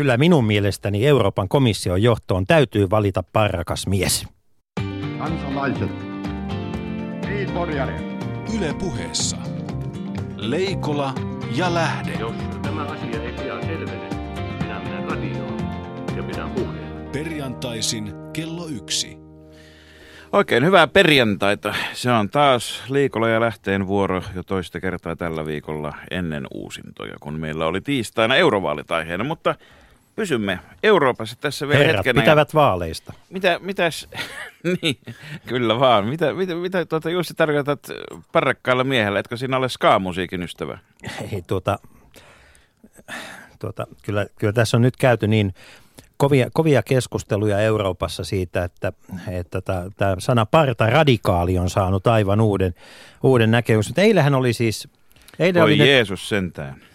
Kyllä minun mielestäni Euroopan komission johtoon täytyy valita parrakas mies. Kansalaiset. Yle puheessa. Leikola ja Lähde. Jos tämä asia ei pian selvene, minä menen radioon ja pidän puheen. Perjantaisin kello yksi. Oikein hyvää perjantaita. Se on taas Liikola ja Lähteen vuoro jo toista kertaa tällä viikolla ennen uusintoja, kun meillä oli tiistaina eurovaalit aiheena, mutta pysymme Euroopassa tässä vielä Herrat hetken. pitävät vaaleista. Mitä, mitäs, niin, kyllä vaan. Mitä, mitä, mitä tuota, Jussi tarkoitat parrakkaalla miehellä, etkö sinä ole ska-musiikin ystävä? Ei, tuota, tuota, kyllä, kyllä tässä on nyt käyty niin kovia, kovia keskusteluja Euroopassa siitä, että, että tämä sana parta radikaali on saanut aivan uuden, uuden näkemys. Mutta eilähän oli siis... Eilen Oi oli ne- Jeesus sentään.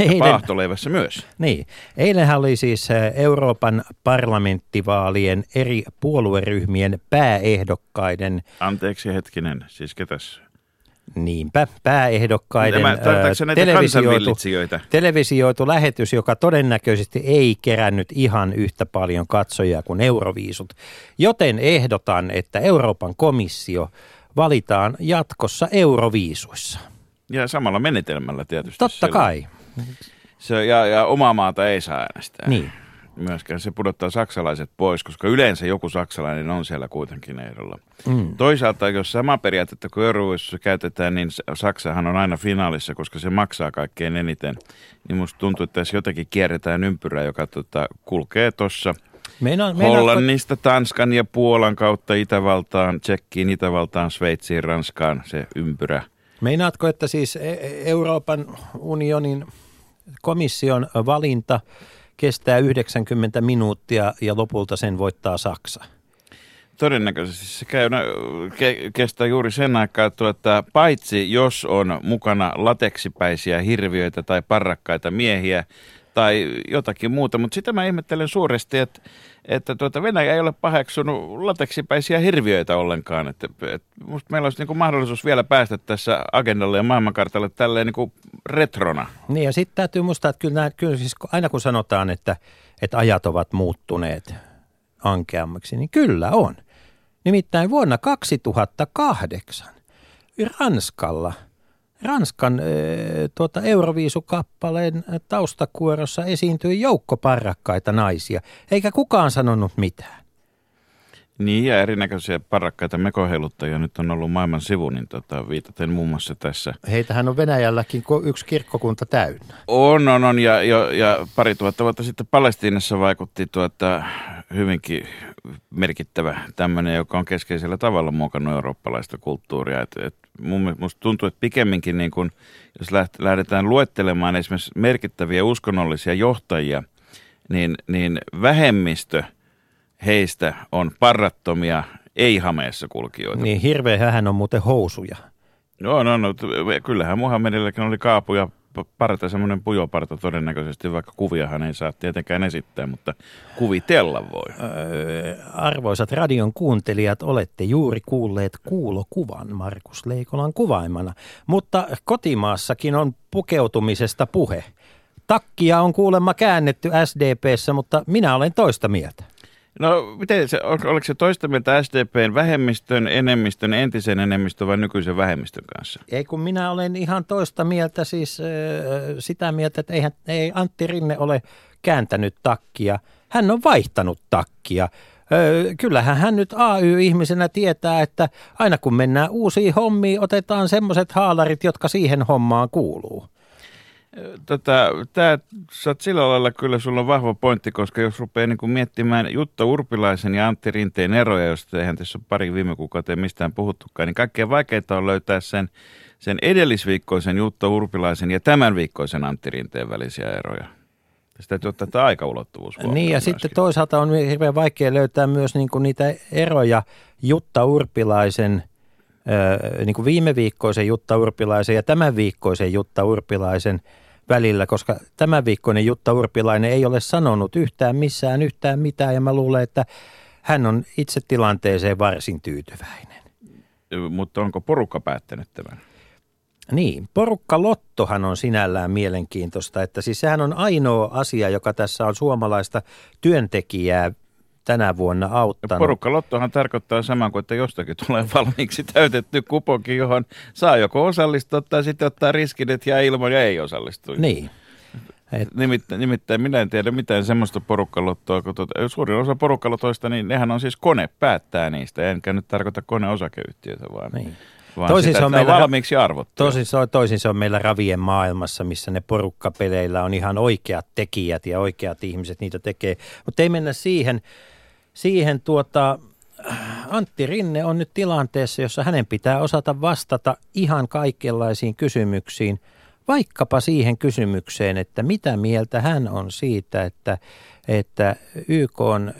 Eilen, paahtoleivässä myös. niin, eilenhän oli siis eh, Euroopan parlamenttivaalien eri puolueryhmien pääehdokkaiden, Anteeksi hetkinen, siis ketäs? niinpä, pääehdokkaiden Tämä, eh, televisioitu, televisioitu lähetys, joka todennäköisesti ei kerännyt ihan yhtä paljon katsojia kuin Euroviisut. Joten ehdotan, että Euroopan komissio valitaan jatkossa Euroviisuissa. Ja samalla menetelmällä tietysti. Totta silloin. kai. Se, ja, ja omaa maata ei saa äänestää. Niin. Myöskään se pudottaa saksalaiset pois, koska yleensä joku saksalainen on siellä kuitenkin ehdolla. Mm. Toisaalta, jos sama periaatetta kuin Euroviisussa käytetään, niin Saksahan on aina finaalissa, koska se maksaa kaikkein eniten. Niin musta tuntuu, että tässä jotenkin kierretään ympyrää, joka tota, kulkee tuossa Meina, Hollannista, Tanskan ja Puolan kautta Itävaltaan, Tsekkiin, Itävaltaan, Sveitsiin, Ranskaan se ympyrä. Meinaatko, että siis E- Euroopan unionin komission valinta kestää 90 minuuttia ja lopulta sen voittaa Saksa? Todennäköisesti se käy, ke, kestää juuri sen aikaa, että että paitsi jos on mukana lateksipäisiä hirviöitä tai parrakkaita miehiä tai jotakin muuta, mutta sitä mä ihmettelen suuresti, että, että tuota Venäjä ei ole paheksunut lateksipäisiä hirviöitä ollenkaan. Että, että musta meillä olisi niin mahdollisuus vielä päästä tässä agendalle ja maailmankartalle tälleen niin kuin retrona. Niin ja sitten täytyy muistaa, että kyllä, nämä, kyllä siis aina kun sanotaan, että, että ajat ovat muuttuneet ankeammaksi, niin kyllä on. Nimittäin vuonna 2008 Ranskalla, Ranskan e, tuota Euroviisukappaleen taustakuorossa esiintyi joukko parrakkaita naisia, eikä kukaan sanonut mitään. Niin ja erinäköisiä parrakkaita mekoheiluttajia nyt on ollut maailman sivu, niin tota, viitaten muun muassa tässä Heitähän on Venäjälläkin yksi kirkkokunta täynnä. On, on, on. Ja, ja, ja pari tuhatta vuotta sitten Palestiinassa vaikutti tuota, hyvinkin merkittävä tämmöinen, joka on keskeisellä tavalla muokannut eurooppalaista kulttuuria. Et, et mun, musta tuntuu, että pikemminkin niin kun, jos läht- lähdetään luettelemaan esimerkiksi merkittäviä uskonnollisia johtajia, niin, niin vähemmistö heistä on parrattomia, ei-hameessa kulkijoita. Niin hirveä hän on muuten housuja. Joo, no, no, t- kyllähän Muhammedillakin oli kaapu ja p- parta, semmoinen pujoparta todennäköisesti, vaikka kuviahan ei saa tietenkään esittää, mutta kuvitella voi. Öö, arvoisat radion kuuntelijat, olette juuri kuulleet kuulokuvan Markus Leikolan kuvaimana. Mutta kotimaassakin on pukeutumisesta puhe. Takkia on kuulemma käännetty SDPssä, mutta minä olen toista mieltä. No, miten se, ol- oliko se toista mieltä SDPn vähemmistön, enemmistön, entisen enemmistön vai nykyisen vähemmistön kanssa? Ei kun minä olen ihan toista mieltä, siis sitä mieltä, että eihän, ei Antti Rinne ole kääntänyt takkia. Hän on vaihtanut takkia. Kyllähän hän nyt AY-ihmisenä tietää, että aina kun mennään uusiin hommiin, otetaan semmoiset haalarit, jotka siihen hommaan kuuluu. Tota, tää, sä oot sillä lailla kyllä, sulla on vahva pointti, koska jos rupeaa niin kuin miettimään Jutta Urpilaisen ja Antti Rinteen eroja, josta eihän tässä ole pari viime kuukauteen mistään puhuttukaan, niin kaikkein vaikeinta on löytää sen, sen edellisviikkoisen Jutta Urpilaisen ja tämän viikkoisen Antti Rinteen välisiä eroja. Tästä täytyy ottaa tämä aikaulottuvuus Niin ja myöskin. sitten toisaalta on hirveän vaikea löytää myös niin kuin niitä eroja Jutta Urpilaisen, niin kuin viime viikkoisen Jutta Urpilaisen ja tämän viikkoisen Jutta Urpilaisen välillä, koska tämän viikkoinen Jutta Urpilainen ei ole sanonut yhtään missään yhtään mitään ja mä luulen, että hän on itse tilanteeseen varsin tyytyväinen. Mutta onko porukka päättänyt tämän? Niin, porukka Lottohan on sinällään mielenkiintoista, että siis sehän on ainoa asia, joka tässä on suomalaista työntekijää tänä vuonna auttanut. Porukkalottohan tarkoittaa saman kuin, että jostakin tulee valmiiksi täytetty kuponki, johon saa joko osallistua tai sitten ottaa riskin, että jää ilman ja ei osallistu. Niin. Et... Nimittäin, nimittäin minä en tiedä mitään semmoista porukkalottoa, kun tuota, suurin osa porukkalotoista, niin nehän on siis kone päättää niistä, enkä nyt tarkoita koneosakeyhtiötä, vaan, Niin. vaan Toisin sitä, se on meillä- valmiiksi arvottu. On, toisin se on meillä ravien maailmassa, missä ne porukkapeleillä on ihan oikeat tekijät ja oikeat ihmiset niitä tekee. Mutta ei mennä siihen. Siihen tuota, Antti Rinne on nyt tilanteessa, jossa hänen pitää osata vastata ihan kaikenlaisiin kysymyksiin. Vaikkapa siihen kysymykseen, että mitä mieltä hän on siitä, että, että YK on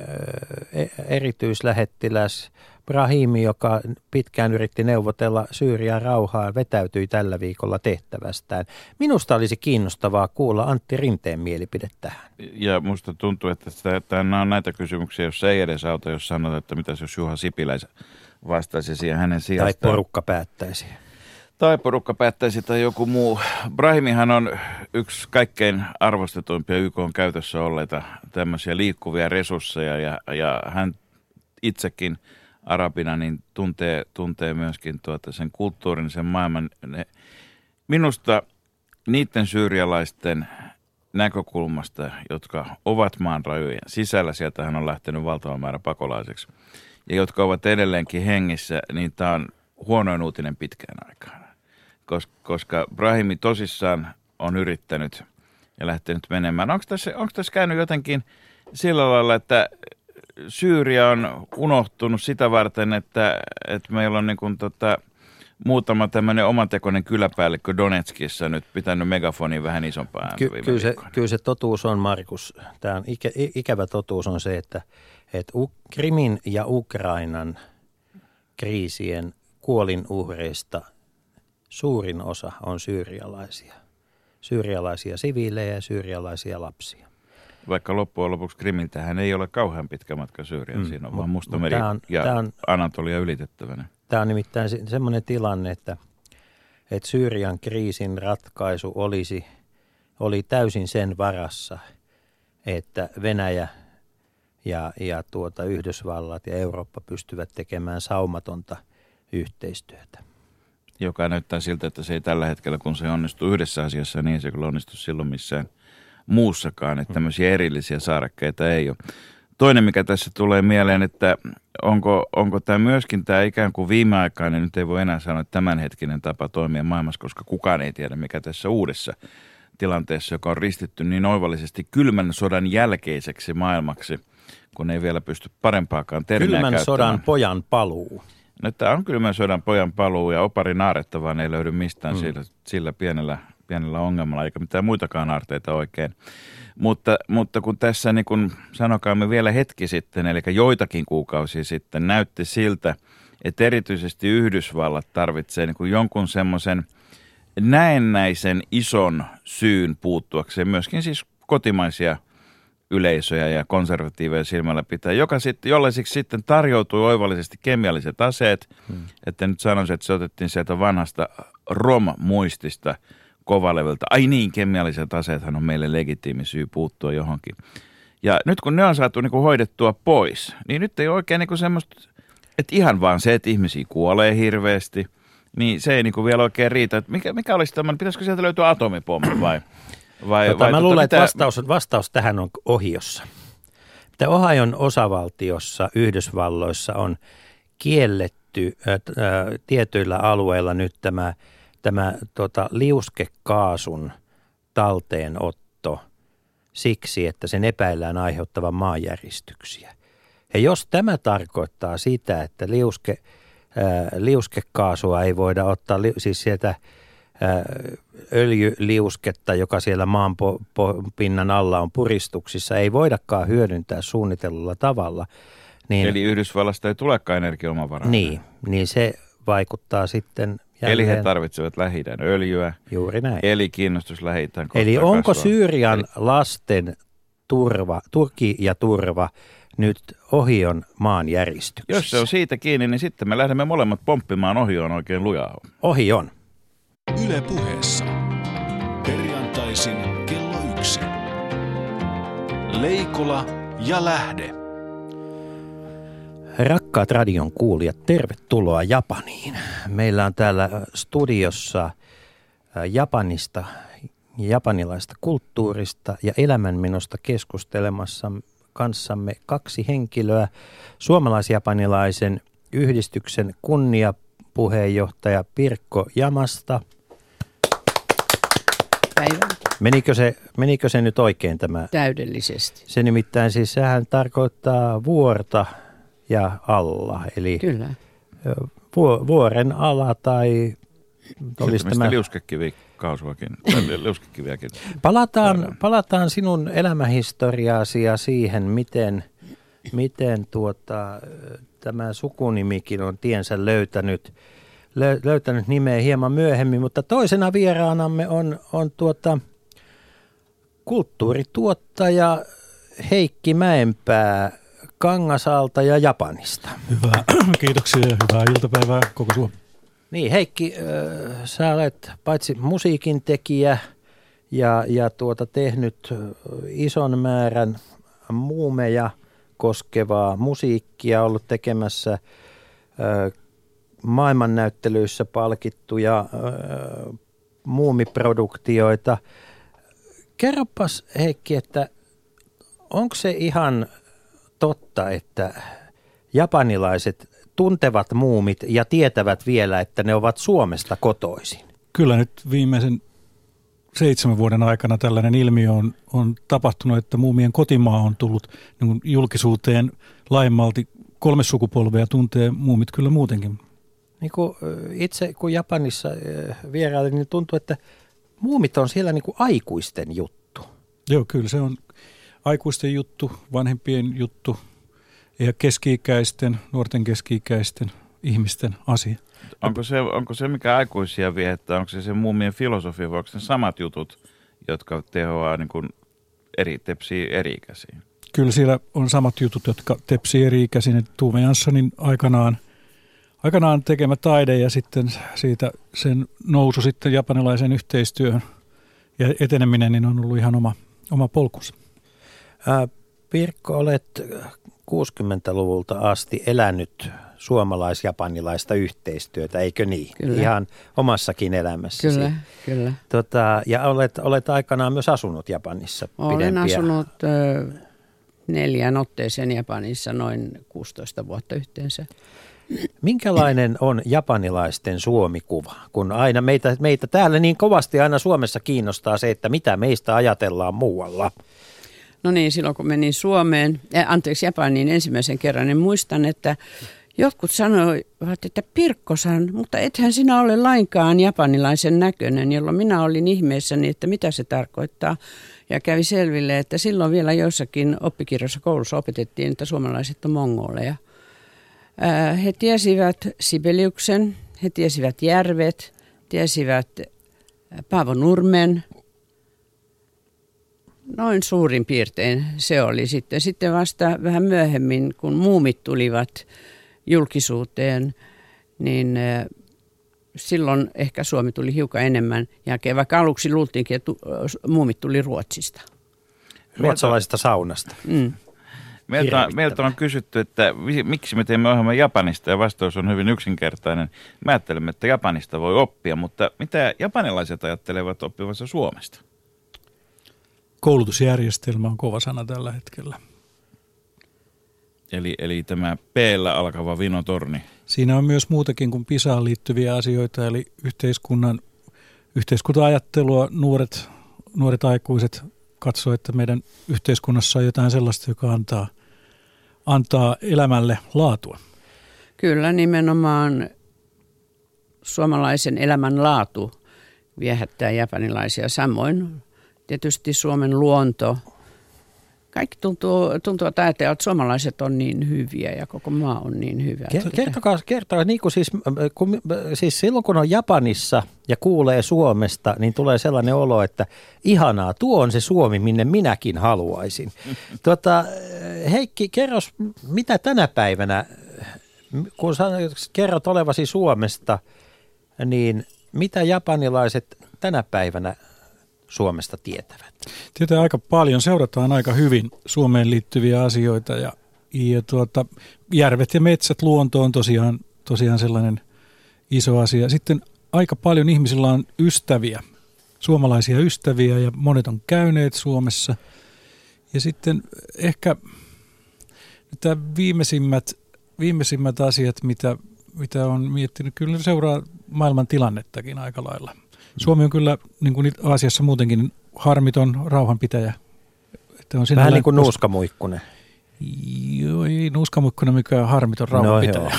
erityislähettiläs Brahimi, joka pitkään yritti neuvotella Syyrian rauhaa, vetäytyi tällä viikolla tehtävästään. Minusta olisi kiinnostavaa kuulla Antti Rinteen mielipide tähän. Ja musta tuntuu, että tämä on näitä kysymyksiä, jos ei edes auta, jos sanot, että mitä jos Juha Sipilä vastaisi siihen hänen Tai sijastaan. porukka päättäisi. Tai porukka päättäisi tai joku muu. Brahimihan on yksi kaikkein arvostetuimpia YK on käytössä olleita tämmöisiä liikkuvia resursseja ja, ja hän itsekin arabina niin tuntee, tuntee myöskin tuota sen kulttuurin, sen maailman. Ne, minusta niiden syyrialaisten näkökulmasta, jotka ovat maan rajojen sisällä, sieltähän on lähtenyt valtava määrä pakolaiseksi, ja jotka ovat edelleenkin hengissä, niin tämä on huonoin uutinen pitkään aikaan. Kos, koska Brahimi tosissaan on yrittänyt ja lähtenyt menemään. Onko tässä, onko tässä käynyt jotenkin sillä lailla, että Syyria on unohtunut sitä varten, että, että meillä on niin kuin tota, muutama tämmöinen omantekoinen kyläpäällikkö Donetskissa nyt pitänyt megafonin vähän isompaa ääntä Ky- kyllä, se, kyllä se totuus on, Markus, tämä on ikä, ikävä totuus on se, että, että Krimin ja Ukrainan kriisien kuolinuhreista suurin osa on syyrialaisia. Syyrialaisia siviilejä ja syyrialaisia lapsia. Vaikka loppujen lopuksi Krimiltähän ei ole kauhean pitkä matka Syyriaan, Mm, siinä on vaan Mustameri on- ja on- Anatolia ylitettävänä. Tämä on nimittäin se- semmoinen tilanne, että, että Syyrian kriisin ratkaisu olisi, oli täysin sen varassa, että Venäjä ja, ja tuota Yhdysvallat ja Eurooppa pystyvät tekemään saumatonta yhteistyötä. joka näyttää siltä, että se ei tällä hetkellä, kun se onnistuu yhdessä asiassa, niin se kyllä onnistu silloin missään muussakaan, että tämmöisiä erillisiä saarekkeita ei ole. Toinen, mikä tässä tulee mieleen, että onko, onko tämä myöskin tämä ikään kuin viimeaikainen, nyt ei voi enää sanoa, että tämänhetkinen tapa toimia maailmassa, koska kukaan ei tiedä, mikä tässä uudessa tilanteessa, joka on ristitty niin oivallisesti kylmän sodan jälkeiseksi maailmaksi, kun ei vielä pysty parempaakaan termiä Kylmän käyttämään. sodan pojan paluu. No tämä on kylmän sodan pojan paluu ja opari naaretta vaan ei löydy mistään mm. sillä, sillä pienellä, pienellä ongelmalla, eikä mitään muitakaan aarteita oikein. Mutta, mutta kun tässä niin kun sanokaamme vielä hetki sitten, eli joitakin kuukausia sitten, näytti siltä, että erityisesti Yhdysvallat tarvitsee niin kuin jonkun semmoisen näennäisen ison syyn puuttuakseen myöskin siis kotimaisia yleisöjä ja konservatiiveja silmällä pitää, joka sitten, jolle siksi sitten tarjoutui oivallisesti kemialliset aseet, hmm. että nyt sanoisin, että se otettiin sieltä vanhasta ROM-muistista kovalevyltä. Ai niin, kemialliset aseethan on meille legitiimi syy puuttua johonkin. Ja nyt kun ne on saatu niin kuin hoidettua pois, niin nyt ei oikein niin kuin semmoista, että ihan vaan se, että ihmisiä kuolee hirveästi, niin se ei niin kuin vielä oikein riitä. Että mikä, mikä olisi tämmöinen, pitäisikö sieltä löytyä atomipommi vai? vai, Tota, vai mä tota, luulen, että mitä- vastaus, vastaus tähän on ohiossa. Että Ohion osavaltiossa Yhdysvalloissa on kielletty ä, t- ä, tietyillä alueilla nyt tämä, tämä tota, liuskekaasun talteenotto siksi, että sen epäillään aiheuttavan maanjäristyksiä. Ja jos tämä tarkoittaa sitä, että liuske, ää, liuskekaasua ei voida ottaa, li, siis sieltä ää, öljyliusketta, joka siellä maan po, po, pinnan alla on puristuksissa, ei voidakaan hyödyntää suunnitellulla tavalla, niin, Eli Yhdysvallasta ei tulekaan energiaomavaraa. niin, niin se vaikuttaa sitten Eli he jälleen tarvitsevat lähi öljyä, juuri näin. eli kiinnostus lähi Eli onko Syyrian lasten turva, Turki ja turva nyt ohion maanjäristyksessä? Jos se on siitä kiinni, niin sitten me lähdemme molemmat pomppimaan ohjoon oikein lujaa. Ohi on. Yle puheessa. Perjantaisin kello yksi. Leikola ja Lähde. Rakkaat radion kuulijat, tervetuloa Japaniin. Meillä on täällä studiossa äh, Japanista, japanilaista kulttuurista ja elämänmenosta keskustelemassa kanssamme kaksi henkilöä. Suomalais-japanilaisen yhdistyksen kunniapuheenjohtaja Pirkko Jamasta. Menikö se, menikö se nyt oikein tämä? täydellisesti. Se nimittäin siis sehän tarkoittaa vuorta ja alla, eli Kyllä. vu- vuoren ala tai olisi Mistä tämä... liuskekivi kaasuakin, tai liuskekiviäkin. Palataan, palataan sinun elämähistoriaasi ja siihen, miten, miten tuota, tämä sukunimikin on tiensä löytänyt, lö, löytänyt nimeä hieman myöhemmin, mutta toisena vieraanamme on, on tuota, kulttuurituottaja Heikki Mäenpää Kangasalta ja Japanista. Hyvää, kiitoksia ja hyvää iltapäivää koko Suomi. Niin Heikki, äh, sä olet paitsi musiikin tekijä ja, ja tuota tehnyt ison määrän muumeja koskevaa musiikkia, ollut tekemässä äh, maailmannäyttelyissä palkittuja äh, muumiproduktioita. Kerropas Heikki, että onko se ihan totta, että japanilaiset tuntevat muumit ja tietävät vielä, että ne ovat Suomesta kotoisin? Kyllä nyt viimeisen seitsemän vuoden aikana tällainen ilmiö on, on tapahtunut, että muumien kotimaa on tullut niin julkisuuteen laajemmalti. Kolme sukupolvea tuntee muumit kyllä muutenkin. Niin kuin itse kun Japanissa vierailin, niin tuntuu, että muumit on siellä niin kuin aikuisten juttu. Joo, kyllä se on aikuisten juttu, vanhempien juttu ja keski-ikäisten, nuorten keski-ikäisten ihmisten asia. Onko se, onko se mikä aikuisia viehättää, onko se se muumien filosofia vai onko ne samat jutut, jotka tehoaa niin kuin eri, tepsii eri-ikäisiin? Kyllä siellä on samat jutut, jotka tepsii eri ikäisin. Tuume Janssonin aikanaan, aikanaan tekemä taide ja sitten siitä sen nousu sitten japanilaisen yhteistyöhön ja eteneminen niin on ollut ihan oma, oma polkunsa. Pirkko, olet 60-luvulta asti elänyt suomalais-japanilaista yhteistyötä, eikö niin? Kyllä. Ihan omassakin elämässäsi. Kyllä, kyllä. Tota, ja olet, olet aikanaan myös asunut Japanissa Olen pidempiä. asunut ö, neljän otteeseen Japanissa noin 16 vuotta yhteensä. Minkälainen on japanilaisten suomikuva? Kun aina meitä, meitä täällä niin kovasti aina Suomessa kiinnostaa se, että mitä meistä ajatellaan muualla. No niin, silloin kun menin Suomeen, äh, anteeksi Japaniin ensimmäisen kerran, niin muistan, että jotkut sanoivat, että Pirkkosan, mutta ethän sinä ole lainkaan japanilaisen näköinen, jolloin minä olin ihmeessäni, että mitä se tarkoittaa. Ja kävi selville, että silloin vielä joissakin oppikirjoissa koulussa opetettiin, että suomalaiset on mongoleja. Äh, He tiesivät Sibeliuksen, he tiesivät järvet, tiesivät äh, Paavo Nurmen, Noin suurin piirtein se oli sitten. Sitten vasta vähän myöhemmin, kun muumit tulivat julkisuuteen, niin silloin ehkä Suomi tuli hiukan enemmän jälkeen, vaikka aluksi luultiinkin, että muumit tuli Ruotsista. Ruotsalaisesta saunasta. Mm. Meiltä, Hirvittävää. meiltä on kysytty, että miksi me teemme ohjelman Japanista ja vastaus on hyvin yksinkertainen. Me ajattelemme, että Japanista voi oppia, mutta mitä japanilaiset ajattelevat oppivansa Suomesta? Koulutusjärjestelmä on kova sana tällä hetkellä. Eli, eli tämä p alkava vinotorni. Siinä on myös muutakin kuin PISAan liittyviä asioita, eli yhteiskunnan yhteiskunta-ajattelua. Nuoret, nuoret aikuiset katsoo, että meidän yhteiskunnassa on jotain sellaista, joka antaa, antaa elämälle laatua. Kyllä nimenomaan suomalaisen elämän laatu viehättää japanilaisia. Samoin tietysti Suomen luonto. Kaikki tuntuu, tuntuu että ajatella, että suomalaiset on niin hyviä ja koko maa on niin hyvä. Ker- Kertokaa, kertokaa niin kuin siis, äh, kun, siis silloin kun on Japanissa ja kuulee Suomesta, niin tulee sellainen olo, että ihanaa, tuo on se Suomi, minne minäkin haluaisin. Tota, Heikki, kerros, mitä tänä päivänä, kun kerrot olevasi Suomesta, niin mitä japanilaiset tänä päivänä Suomesta tietävät? Tietää aika paljon, seurataan aika hyvin Suomeen liittyviä asioita ja, ja tuota, järvet ja metsät, luonto on tosiaan, tosiaan sellainen iso asia. Sitten aika paljon ihmisillä on ystäviä, suomalaisia ystäviä ja monet on käyneet Suomessa. Ja sitten ehkä tämä viimeisimmät, viimeisimmät asiat, mitä, mitä on miettinyt, kyllä seuraa maailman tilannettakin aika lailla. Suomi on kyllä, niin kuin Aasiassa muutenkin, harmiton rauhanpitäjä. Että on Vähän niin kuin nuuskamuikkunen. Joo, ei nuuskamuikkunen mikään harmiton rauhanpitäjä.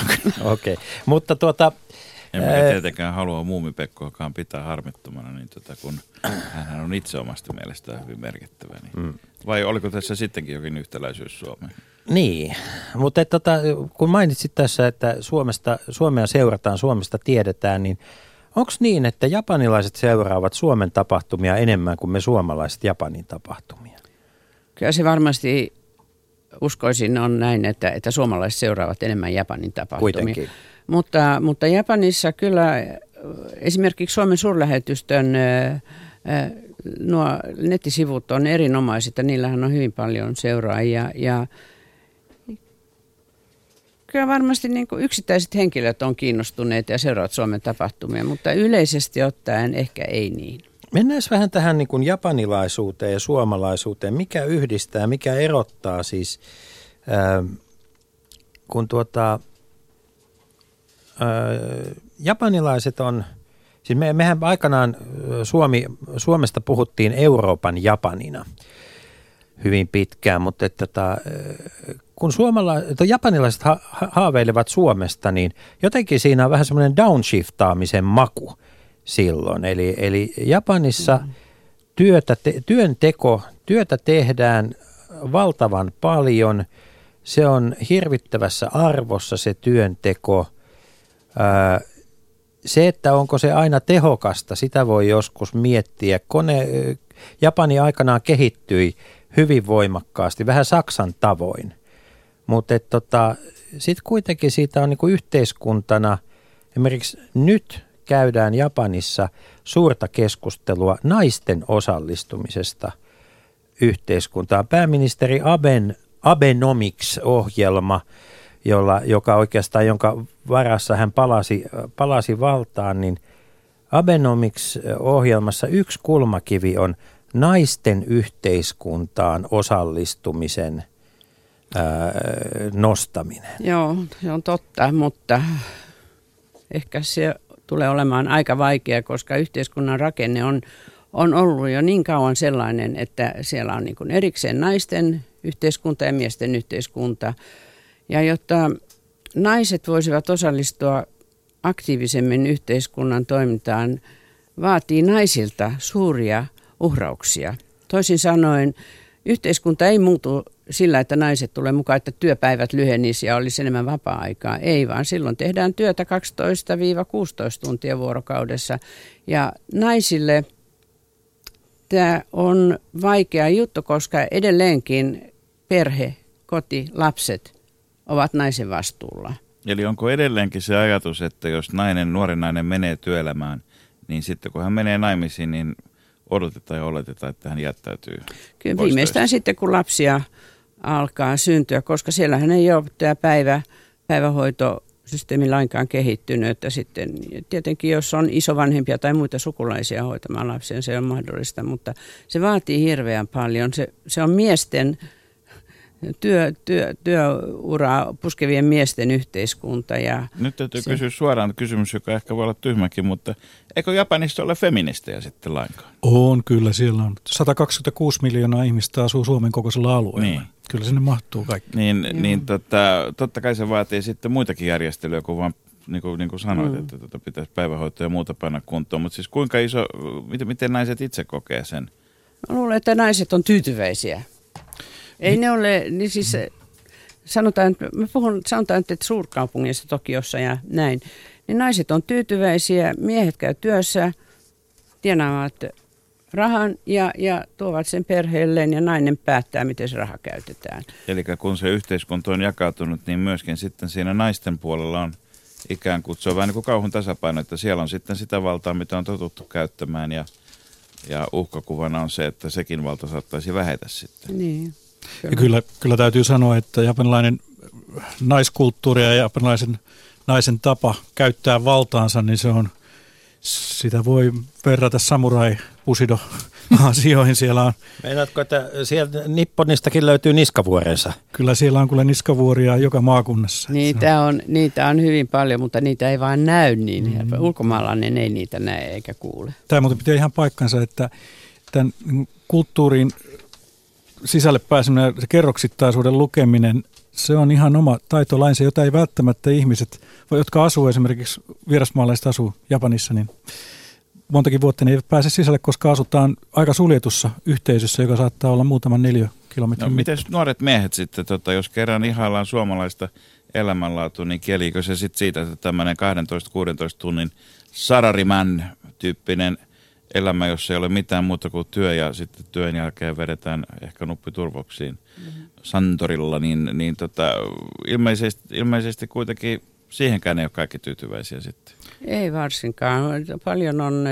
No Okei, okay. mutta tuota... En minä tietenkään halua muumipekkoakaan pitää harmittomana, niin tota, kun hän on itse omasta mielestään hyvin merkittävä. Niin. Mm. Vai oliko tässä sittenkin jokin yhtäläisyys Suomeen? Niin, mutta tota, kun mainitsit tässä, että Suomesta, Suomea seurataan, Suomesta tiedetään, niin onko niin, että japanilaiset seuraavat Suomen tapahtumia enemmän kuin me suomalaiset Japanin tapahtumia? Kyllä se varmasti uskoisin on näin, että, että suomalaiset seuraavat enemmän Japanin tapahtumia. Kuitenkin. Mutta, mutta Japanissa kyllä esimerkiksi Suomen suurlähetystön nuo nettisivut on erinomaiset ja niillähän on hyvin paljon seuraajia ja kyllä varmasti niin kuin yksittäiset henkilöt on kiinnostuneet ja seuraavat Suomen tapahtumia, mutta yleisesti ottaen ehkä ei niin. Mennään vähän tähän niin kuin japanilaisuuteen ja suomalaisuuteen. Mikä yhdistää, mikä erottaa siis, ää, kun tuota, ää, japanilaiset on, siis me, mehän aikanaan Suomi, Suomesta puhuttiin Euroopan Japanina hyvin pitkään, mutta että, tota, kun suomala- japanilaiset ha- haaveilevat Suomesta, niin jotenkin siinä on vähän semmoinen downshiftaamisen maku silloin. Eli, eli Japanissa mm. työtä te- työnteko, työtä tehdään valtavan paljon. Se on hirvittävässä arvossa se työnteko. Ää, se, että onko se aina tehokasta, sitä voi joskus miettiä. Kone, Japani aikanaan kehittyi hyvin voimakkaasti, vähän Saksan tavoin. Mutta tota, sitten kuitenkin siitä on niinku yhteiskuntana, esimerkiksi nyt käydään Japanissa suurta keskustelua naisten osallistumisesta yhteiskuntaan. Pääministeri Aben Abenomics-ohjelma, jolla, joka oikeastaan, jonka varassa hän palasi, palasi valtaan, niin Abenomics-ohjelmassa yksi kulmakivi on naisten yhteiskuntaan osallistumisen ää, nostaminen. Joo, se on totta, mutta ehkä se tulee olemaan aika vaikea, koska yhteiskunnan rakenne on, on ollut jo niin kauan sellainen, että siellä on niin erikseen naisten yhteiskunta ja miesten yhteiskunta. Ja jotta naiset voisivat osallistua aktiivisemmin yhteiskunnan toimintaan, vaatii naisilta suuria uhrauksia. Toisin sanoen, yhteiskunta ei muutu sillä, että naiset tulee mukaan, että työpäivät lyhenisivät ja olisi enemmän vapaa-aikaa. Ei, vaan silloin tehdään työtä 12-16 tuntia vuorokaudessa. Ja naisille tämä on vaikea juttu, koska edelleenkin perhe, koti, lapset ovat naisen vastuulla. Eli onko edelleenkin se ajatus, että jos nainen, nuori nainen menee työelämään, niin sitten kun hän menee naimisiin, niin odotetaan ja oletetaan, että hän jättäytyy Kyllä viimeistään sitten, kun lapsia alkaa syntyä, koska siellähän ei ole tämä päivä, päivähoitosysteemi lainkaan kehittynyt. Että sitten tietenkin, jos on isovanhempia tai muita sukulaisia hoitamaan lapsia, se on mahdollista, mutta se vaatii hirveän paljon. Se, se on miesten työ, työ, työuraa puskevien miesten yhteiskunta. Ja Nyt täytyy se... kysyä suoraan kysymys, joka ehkä voi olla tyhmäkin, mutta eikö Japanissa ole feministejä sitten lainkaan? On kyllä, siellä on 126 miljoonaa ihmistä asuu Suomen kokoisella alueella. Niin. Kyllä sinne mahtuu kaikki. Niin, niin tota, totta kai se vaatii sitten muitakin järjestelyjä kuin vaan niin kuin, niin kuin sanoit, mm. että tota pitäisi päivähoitoa ja muuta panna kuntoon. Mutta siis kuinka iso, miten, miten naiset itse kokee sen? Mä luulen, että naiset on tyytyväisiä ei ne ole, niin siis sanotaan, mä puhun, sanotaan, että suurkaupungissa Tokiossa ja näin, niin naiset on tyytyväisiä, miehet käy työssä, tienaavat rahan ja, ja tuovat sen perheelleen ja nainen päättää, miten se raha käytetään. Eli kun se yhteiskunta on jakautunut, niin myöskin sitten siinä naisten puolella on ikään kuin, se on vähän niin kuin kauhun tasapaino, että siellä on sitten sitä valtaa, mitä on totuttu käyttämään ja, ja uhkakuvana on se, että sekin valta saattaisi vähetä sitten. Niin. Ja kyllä, kyllä täytyy sanoa, että japanilainen naiskulttuuri ja japanilaisen naisen tapa käyttää valtaansa, niin se on, sitä voi verrata samurai pusido asioihin. Siellä on, Meinaatko, että sieltä Nipponistakin löytyy niskavuorensa? kyllä siellä on kyllä niskavuoria joka maakunnassa. Niitä on, niitä on hyvin paljon, mutta niitä ei vaan näy niin. Mm. Ulkomaalainen ei niitä näe eikä kuule. Tämä muuten pitää ihan paikkansa, että tämän kulttuurin sisälle pääseminen, se kerroksittaisuuden lukeminen, se on ihan oma taitolainsa, jota ei välttämättä ihmiset, jotka asuu esimerkiksi vierasmaalaiset asuu Japanissa, niin montakin vuotta ne eivät pääse sisälle, koska asutaan aika suljetussa yhteisössä, joka saattaa olla muutaman neljä kilometrin No, miten nuoret miehet sitten, tota, jos kerran ihaillaan suomalaista elämänlaatua, niin kelikö se sitten siitä, että tämmöinen 12-16 tunnin sarariman tyyppinen elämä, jossa ei ole mitään muuta kuin työ ja sitten työn jälkeen vedetään ehkä nuppiturvoksiin mm-hmm. Santorilla, niin, niin tota, ilmeisesti, ilmeisesti kuitenkin siihenkään ei ole kaikki tyytyväisiä sitten. Ei varsinkaan. Paljon on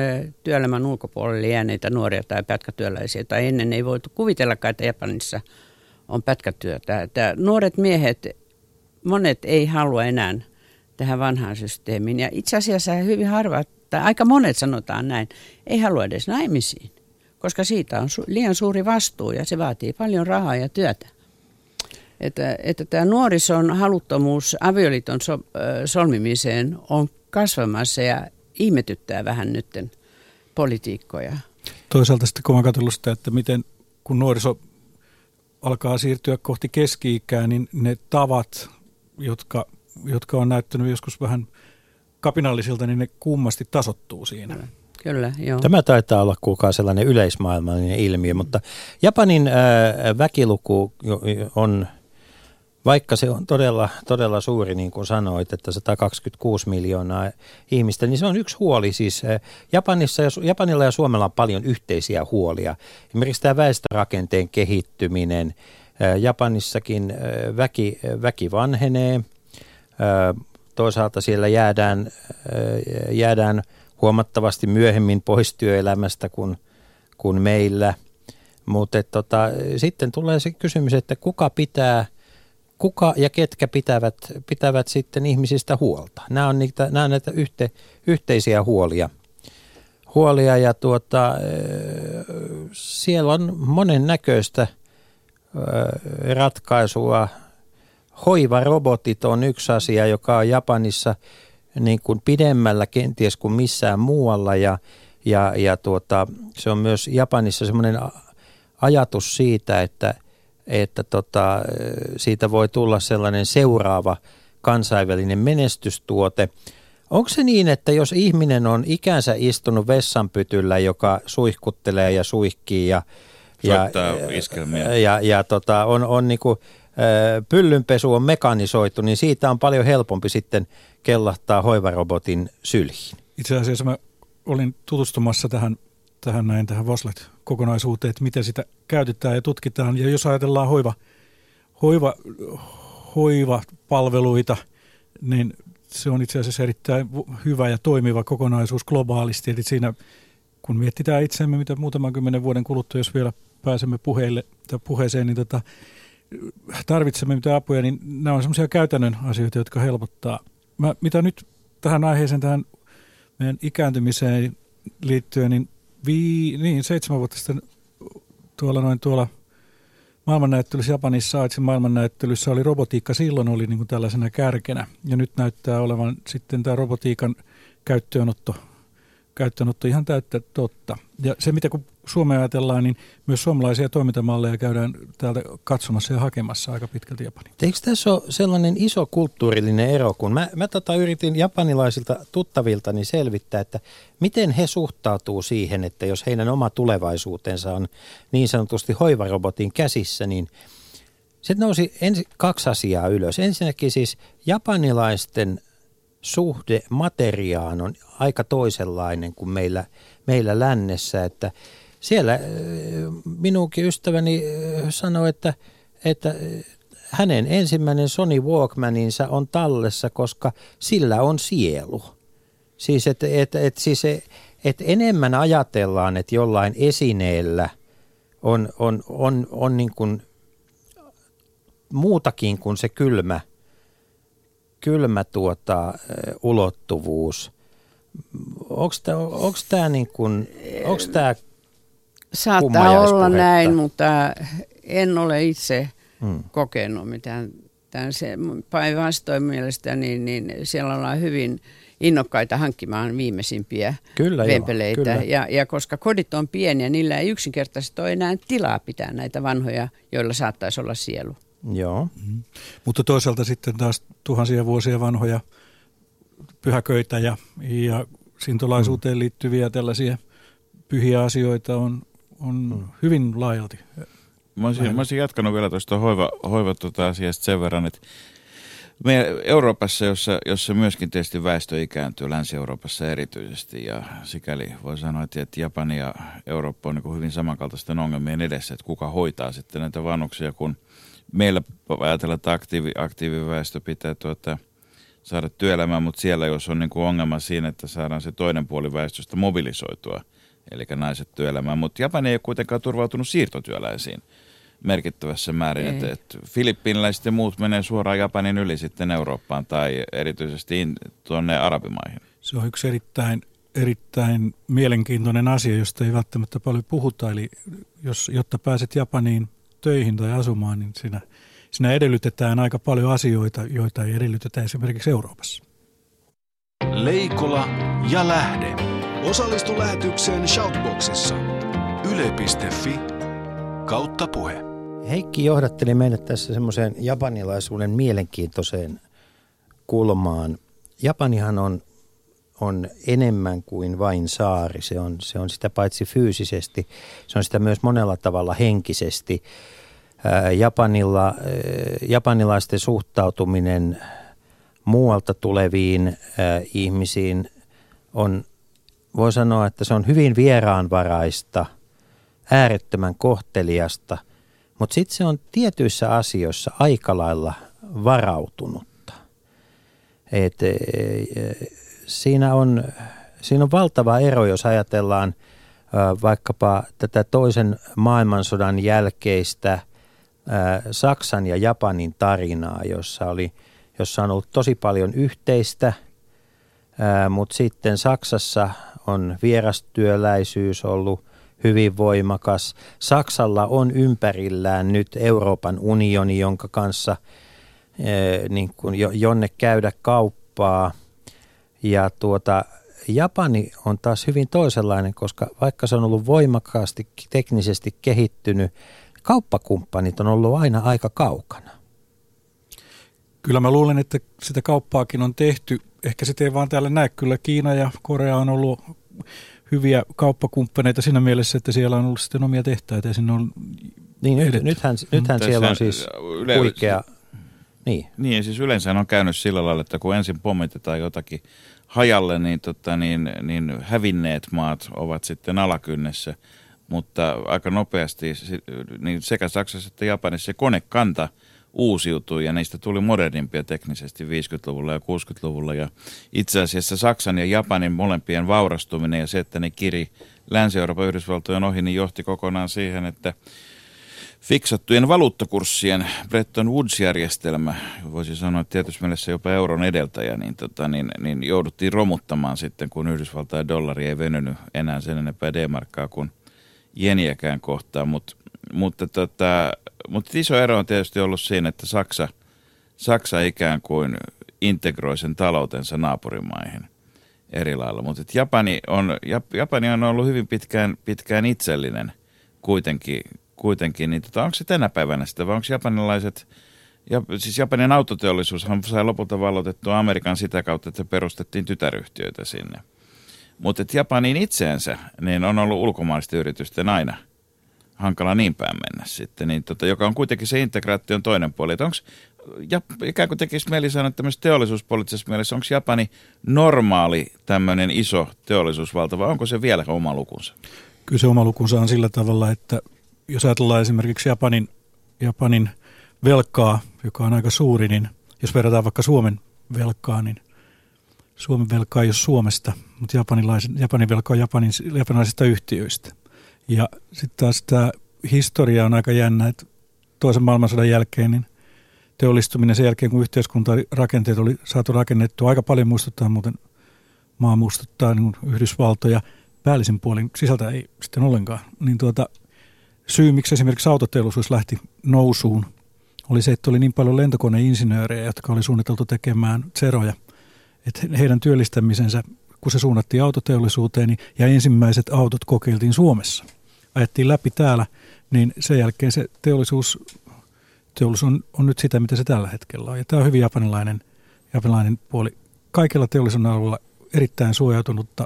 työelämän ulkopuolelle jääneitä nuoria tai pätkätyöläisiä. Tai ennen ei voitu kuvitellakaan, että Japanissa on pätkätyötä. Että nuoret miehet, monet ei halua enää tähän vanhaan systeemiin. Ja itse asiassa hyvin harva, tai aika monet sanotaan näin, ei halua edes naimisiin. Koska siitä on su- liian suuri vastuu ja se vaatii paljon rahaa ja työtä. Että, että tämä nuorison haluttomuus avioliiton so, solmimiseen on kasvamassa ja ihmetyttää vähän nytten politiikkoja. Toisaalta sitten kun mä katsellut sitä, että miten kun nuoriso alkaa siirtyä kohti keski-ikää, niin ne tavat, jotka, jotka on näyttänyt joskus vähän kapinallisilta, niin ne kummasti tasottuu siinä. Kyllä, joo. Tämä taitaa olla kuulkaa sellainen yleismaailmallinen ilmiö, mutta Japanin ää, väkiluku on, vaikka se on todella, todella suuri, niin kuin sanoit, että 126 miljoonaa ihmistä, niin se on yksi huoli. Siis ää, Japanissa ja, Japanilla ja Suomella on paljon yhteisiä huolia. Esimerkiksi tämä väestörakenteen kehittyminen. Ää, Japanissakin väki, väki vanhenee. Toisaalta siellä jäädään, ää, jäädään huomattavasti myöhemmin pois työelämästä kuin, kuin meillä. Mutta tota, sitten tulee se kysymys, että kuka pitää, kuka ja ketkä pitävät, pitävät sitten ihmisistä huolta. Nämä on, niitä, nämä on näitä yhte, yhteisiä huolia. Huolia ja tuota, siellä on monennäköistä eh, ratkaisua. Hoivarobotit on yksi asia, joka on Japanissa niin kuin pidemmällä kenties kuin missään muualla ja, ja, ja tuota, se on myös Japanissa semmoinen ajatus siitä, että, että tota, siitä voi tulla sellainen seuraava kansainvälinen menestystuote. Onko se niin, että jos ihminen on ikänsä istunut vessanpytyllä, joka suihkuttelee ja suihkii ja, Soittaa iskelmiä. ja, ja tota, on, on niinku, pyllynpesu on mekanisoitu, niin siitä on paljon helpompi sitten kellahtaa hoivarobotin syljiin. Itse asiassa mä olin tutustumassa tähän, tähän näin, tähän Voslet-kokonaisuuteen, että miten sitä käytetään ja tutkitaan. Ja jos ajatellaan hoiva, hoiva, hoivapalveluita, niin se on itse asiassa erittäin hyvä ja toimiva kokonaisuus globaalisti. Eli siinä, kun mietitään itseämme, mitä muutaman kymmenen vuoden kuluttua, jos vielä pääsemme puheille, tai puheeseen, niin tota, tarvitsemme mitä apuja, niin nämä on semmoisia käytännön asioita, jotka helpottaa. Mä, mitä nyt tähän aiheeseen, tähän meidän ikääntymiseen liittyen, niin, vii, niin seitsemän vuotta sitten tuolla noin tuolla maailmannäyttelyssä Japanissa Aitsin maailmannäyttelyssä oli robotiikka silloin oli niin kuin tällaisena kärkenä. Ja nyt näyttää olevan sitten tämä robotiikan käyttöönotto, käyttöönotto ihan täyttä totta. Ja se mitä kun Suomea ajatellaan, niin myös suomalaisia toimintamalleja käydään täältä katsomassa ja hakemassa aika pitkälti Japaniin. Eikö tässä ole sellainen iso kulttuurillinen ero, kun mä, mä tota yritin japanilaisilta tuttaviltani selvittää, että miten he suhtautuu siihen, että jos heidän oma tulevaisuutensa on niin sanotusti hoivarobotin käsissä, niin sitten nousi ensi, kaksi asiaa ylös. Ensinnäkin siis japanilaisten suhde materiaan on aika toisenlainen kuin meillä, meillä lännessä, että siellä äh, minunkin ystäväni äh, sanoi, että, että hänen ensimmäinen Sony Walkmaninsa on tallessa, koska sillä on sielu. Siis, et, et, et, siis et enemmän ajatellaan, että jollain esineellä on, on, on, on niin kuin muutakin kuin se kylmä, kylmä tuota, ulottuvuus. Onko tämä niin Saattaa olla näin, mutta en ole itse hmm. kokenut mitään. Tämän se, päinvastoin mielestäni, niin, niin siellä ollaan hyvin innokkaita hankkimaan viimeisimpiä kyllä vempeleitä. Joo, kyllä. Ja, ja koska kodit on pieniä, niillä ei yksinkertaisesti ole enää tilaa pitää näitä vanhoja, joilla saattaisi olla sielu. Joo. Mm-hmm. Mutta toisaalta sitten taas tuhansia vuosia vanhoja pyhäköitä ja, ja sintolaisuuteen liittyviä tällaisia pyhiä asioita on, on mm. hyvin laajalti. Mä olisin, mä olisin jatkanut vielä tuosta hoiva, hoiva tuota asiasta sen verran, että me Euroopassa, jossa, jossa myöskin tietysti väestö ikääntyy, Länsi-Euroopassa erityisesti, ja sikäli voi sanoa, että Japani ja Eurooppa on niin hyvin samankaltaisten ongelmien edessä, että kuka hoitaa sitten näitä vanhuksia, kun meillä ajatellaan, että aktiivi, aktiiviväestö pitää tuota, saada työelämään, mutta siellä jos on niin kuin ongelma siinä, että saadaan se toinen puoli väestöstä mobilisoitua, eli naiset työelämään, mutta Japani ei ole kuitenkaan turvautunut siirtotyöläisiin merkittävässä määrin. Että, että filippiiniläiset ja muut menee suoraan Japanin yli sitten Eurooppaan tai erityisesti tuonne arabimaihin. Se on yksi erittäin, erittäin mielenkiintoinen asia, josta ei välttämättä paljon puhuta. Eli jos, jotta pääset Japaniin töihin tai asumaan, niin siinä, siinä edellytetään aika paljon asioita, joita ei edellytetä esimerkiksi Euroopassa. Leikola ja lähde. Osallistu lähetykseen Shoutboxissa. Yle.fi kautta puhe. Heikki johdatteli meidät tässä semmoiseen japanilaisuuden mielenkiintoiseen kulmaan. Japanihan on, on enemmän kuin vain saari. Se on, se on sitä paitsi fyysisesti, se on sitä myös monella tavalla henkisesti. Japanilla, japanilaisten suhtautuminen muualta tuleviin ihmisiin on, voi sanoa, että se on hyvin vieraanvaraista, äärettömän kohteliasta – mutta sitten se on tietyissä asioissa aika lailla varautunutta. Et, e, e, siinä, on, siinä on valtava ero, jos ajatellaan vaikkapa tätä toisen maailmansodan jälkeistä Saksan ja Japanin tarinaa, jossa, oli, jossa on ollut tosi paljon yhteistä, mutta sitten Saksassa on vierastyöläisyys ollut hyvin voimakas. Saksalla on ympärillään nyt Euroopan unioni, jonka kanssa eh, niin kuin jonne käydä kauppaa. Ja tuota, Japani on taas hyvin toisenlainen, koska vaikka se on ollut voimakkaasti teknisesti kehittynyt, kauppakumppanit on ollut aina aika kaukana. Kyllä mä luulen, että sitä kauppaakin on tehty. Ehkä sitä ei vaan täällä näe. Kyllä Kiina ja Korea on ollut hyviä kauppakumppaneita siinä mielessä, että siellä on ollut sitten omia tehtaita ja sinne on Niin, nyt, nythän, nythän siellä on siis yle- huikea... Niin. niin, siis yleensä on käynyt sillä lailla, että kun ensin pommitetaan jotakin hajalle, niin, tota, niin, niin hävinneet maat ovat sitten alakynnessä. Mutta aika nopeasti niin sekä Saksassa että Japanissa se konekanta – uusiutui ja niistä tuli modernimpia teknisesti 50-luvulla ja 60-luvulla. Ja itse asiassa Saksan ja Japanin molempien vaurastuminen ja se, että ne kiri Länsi-Euroopan Yhdysvaltojen ohi, niin johti kokonaan siihen, että fiksattujen valuuttakurssien Bretton Woods-järjestelmä, voisi sanoa että tietysti mielessä jopa euron edeltäjä, niin, tota, niin, niin jouduttiin romuttamaan sitten, kun Yhdysvaltain dollari ei venynyt enää sen enempää D-markkaa kuin jeniäkään kohtaan, Mut, mutta tota, mutta iso ero on tietysti ollut siinä, että Saksa, Saksa ikään kuin integroi sen taloutensa naapurimaihin eri lailla. Mutta Japani on, Japani on ollut hyvin pitkään, pitkään itsellinen kuitenkin, kuitenkin niin tota, onko se tänä päivänä sitä vai onko japanilaiset, ja, siis Japanin autoteollisuushan sai lopulta vallotettua Amerikan sitä kautta, että perustettiin tytäryhtiöitä sinne. Mutta Japanin itseensä niin on ollut ulkomaisten yritysten aina – hankala niin päin mennä sitten, niin tota, joka on kuitenkin se integraation toinen puoli. Onko, ja ikään kuin tekisi mieli sanoa että teollisuuspoliittisessa mielessä, onko Japani normaali tämmöinen iso teollisuusvalta vai onko se vielä oma lukunsa? Kyllä se oma lukunsa on sillä tavalla, että jos ajatellaan esimerkiksi Japanin, Japanin velkaa joka on aika suuri, niin jos verrataan vaikka Suomen velkaa, niin Suomen velkaa ei ole Suomesta, mutta Japanin velka on Japanin, japanilaisista yhtiöistä. Ja sitten taas tämä historia on aika jännä, että toisen maailmansodan jälkeen niin teollistuminen sen jälkeen, kun yhteiskuntarakenteet oli saatu rakennettu, aika paljon muistuttaa muuten, maa muistuttaa niin Yhdysvaltoja, päällisin puolin. Sisältä ei sitten ollenkaan, niin tuota, syy, miksi esimerkiksi autoteollisuus lähti nousuun, oli se, että oli niin paljon lentokoneinsinöörejä, jotka oli suunniteltu tekemään zeroja, että heidän työllistämisensä, kun se suunnattiin autoteollisuuteen, niin, ja ensimmäiset autot kokeiltiin Suomessa, ajettiin läpi täällä, niin sen jälkeen se teollisuus, teollisuus on, on nyt sitä, mitä se tällä hetkellä on. Ja tämä on hyvin japanilainen, japanilainen puoli. Kaikilla teollisuuden alueella erittäin suojautunutta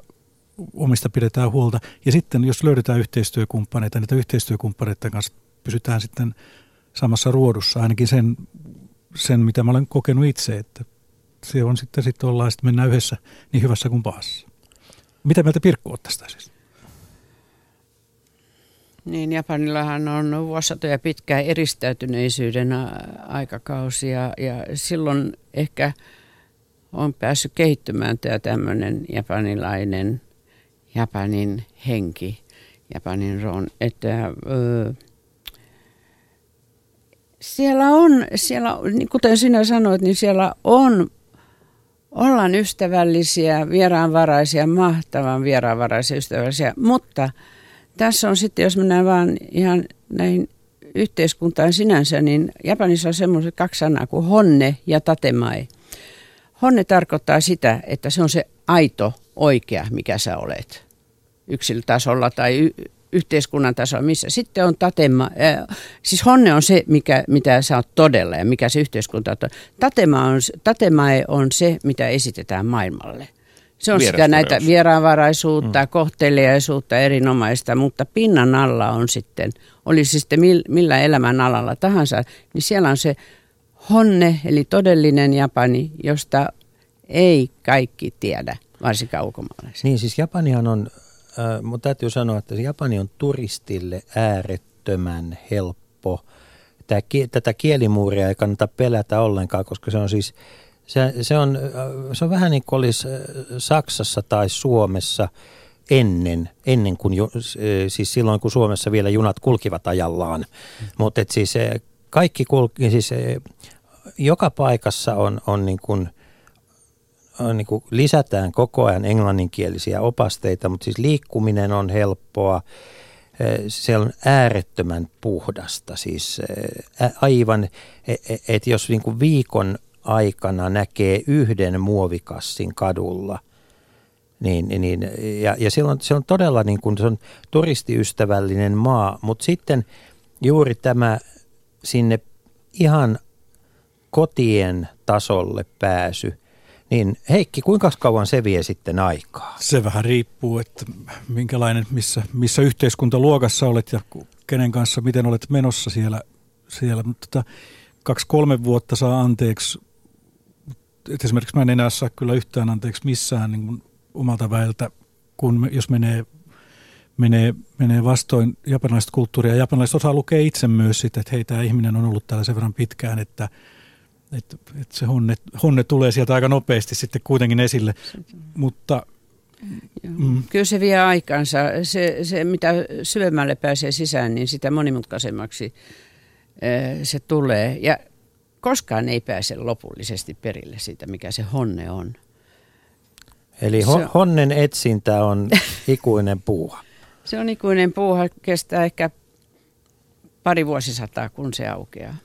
omista pidetään huolta. Ja sitten jos löydetään yhteistyökumppaneita, niitä yhteistyökumppaneiden kanssa pysytään sitten samassa ruodussa, ainakin sen, sen mitä mä olen kokenut itse, että se on sitten, sitten ollaan, sitten mennään yhdessä niin hyvässä kuin pahassa. Mitä mieltä Pirkku ottaa tästä siis? Niin, Japanillahan on vuosisatoja pitkää eristäytyneisyyden aikakausi ja, silloin ehkä on päässyt kehittymään tämä tämmöinen japanilainen Japanin henki, Japanin ron, että ö, siellä on, siellä, niin kuten sinä sanoit, niin siellä on, ollaan ystävällisiä, vieraanvaraisia, mahtavan vieraanvaraisia ystävällisiä, mutta tässä on sitten, jos mennään vaan ihan näihin yhteiskuntaan sinänsä, niin Japanissa on semmoiset kaksi sanaa kuin honne ja tatemai. Honne tarkoittaa sitä, että se on se aito, oikea, mikä sä olet yksilötasolla tai y- yhteiskunnan tasolla, missä sitten on tatema, äh, siis honne on se, mikä, mitä sä oot todella ja mikä se yhteiskunta on. Tatema on, tatemae on se, mitä esitetään maailmalle. Se on sitä näitä vieraanvaraisuutta, mm. kohteliaisuutta, erinomaista, mutta pinnan alla on sitten, oli se sitten millä elämän alalla tahansa, niin siellä on se honne, eli todellinen Japani, josta ei kaikki tiedä, varsinkaan ulkomaalaiset. Niin, siis Japanihan on äh, mutta täytyy sanoa, että Japani on turistille äärettömän helppo. Tää, tätä kielimuuria ei kannata pelätä ollenkaan, koska se on siis, se, se, on, se on vähän niin kuin olisi Saksassa tai Suomessa ennen, ennen kuin, siis silloin kun Suomessa vielä junat kulkivat ajallaan. Mm. Mutta siis kaikki kulki, siis joka paikassa on, on niin kuin – niin kuin lisätään koko ajan englanninkielisiä opasteita, mutta siis liikkuminen on helppoa. Se on äärettömän puhdasta, siis aivan, e, e, että jos niin kuin viikon aikana näkee yhden muovikassin kadulla, niin, niin, ja, ja silloin se on todella niin kuin, se on turistiystävällinen maa, mutta sitten juuri tämä sinne ihan kotien tasolle pääsy, niin Heikki, kuinka kauan se vie sitten aikaa? Se vähän riippuu, että minkälainen, missä, missä yhteiskuntaluokassa olet ja kenen kanssa, miten olet menossa siellä. siellä. Mutta tota, kaksi-kolme vuotta saa anteeksi. Et esimerkiksi mä en enää saa kyllä yhtään anteeksi missään niin omalta väeltä, kun jos menee menee, menee vastoin japanilaista kulttuuria. Japanilaiset osaa lukea itse myös sitä, että hei, tämä ihminen on ollut täällä sen verran pitkään, että – että, että se honne, honne tulee sieltä aika nopeasti sitten kuitenkin esille, mutta Mm. Kyllä se vie aikansa. Se, se, mitä syvemmälle pääsee sisään, niin sitä monimutkaisemmaksi se tulee. Ja koskaan ei pääse lopullisesti perille siitä, mikä se honne on. Eli ho- honnen etsintä on ikuinen puuha. Se on ikuinen puuha, kestää ehkä pari vuosisataa, kun se aukeaa.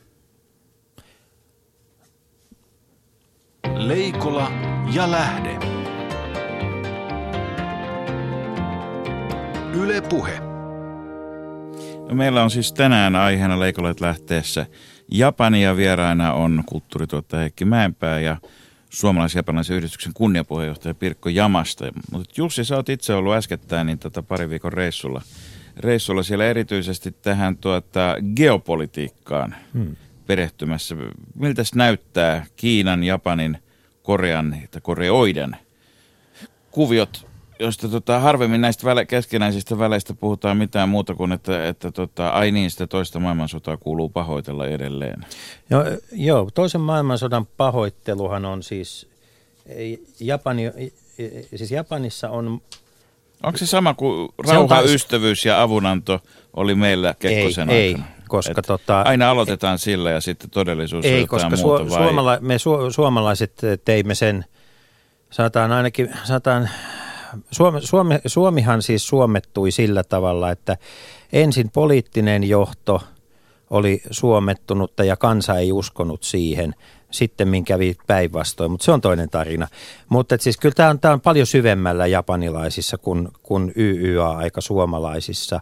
Leikola ja Lähde. Yle Puhe. No meillä on siis tänään aiheena Leikolat lähteessä Japania vieraina on kulttuurituottaja Heikki Mäenpää ja suomalais-japanilaisen yhdistyksen kunniapuheenjohtaja Pirkko Jamasta. Mutta Jussi, sä oot itse ollut äskettäin niin tota pari viikon reissulla, reissulla siellä erityisesti tähän tuota, geopolitiikkaan hmm. perehtymässä. Miltä näyttää Kiinan, Japanin – Korean tai Koreoiden kuviot josta tota, harvemmin näistä väle, keskinäisistä väleistä puhutaan mitään muuta kuin, että, että tota, ai niin, sitä toista maailmansotaa kuuluu pahoitella edelleen. No, joo, toisen maailmansodan pahoitteluhan on siis, ei, Japani, siis Japanissa on Onko se sama kuin rauha, taas- ystävyys ja avunanto oli meillä Kekkosen Ei, ei, aikana? koska Et tota- aina aloitetaan sillä ja sitten todellisuus Ei, koska muuta su- vai? suomala- me su- suomalaiset teimme sen, sanotaan ainakin, sanotaan, Suome, Suome, Suomihan siis suomettui sillä tavalla, että ensin poliittinen johto oli suomettunutta ja kansa ei uskonut siihen. Sitten kävi päinvastoin, mutta se on toinen tarina. Mutta siis kyllä tämä on, tää on paljon syvemmällä japanilaisissa kuin, kuin YYA-aika suomalaisissa.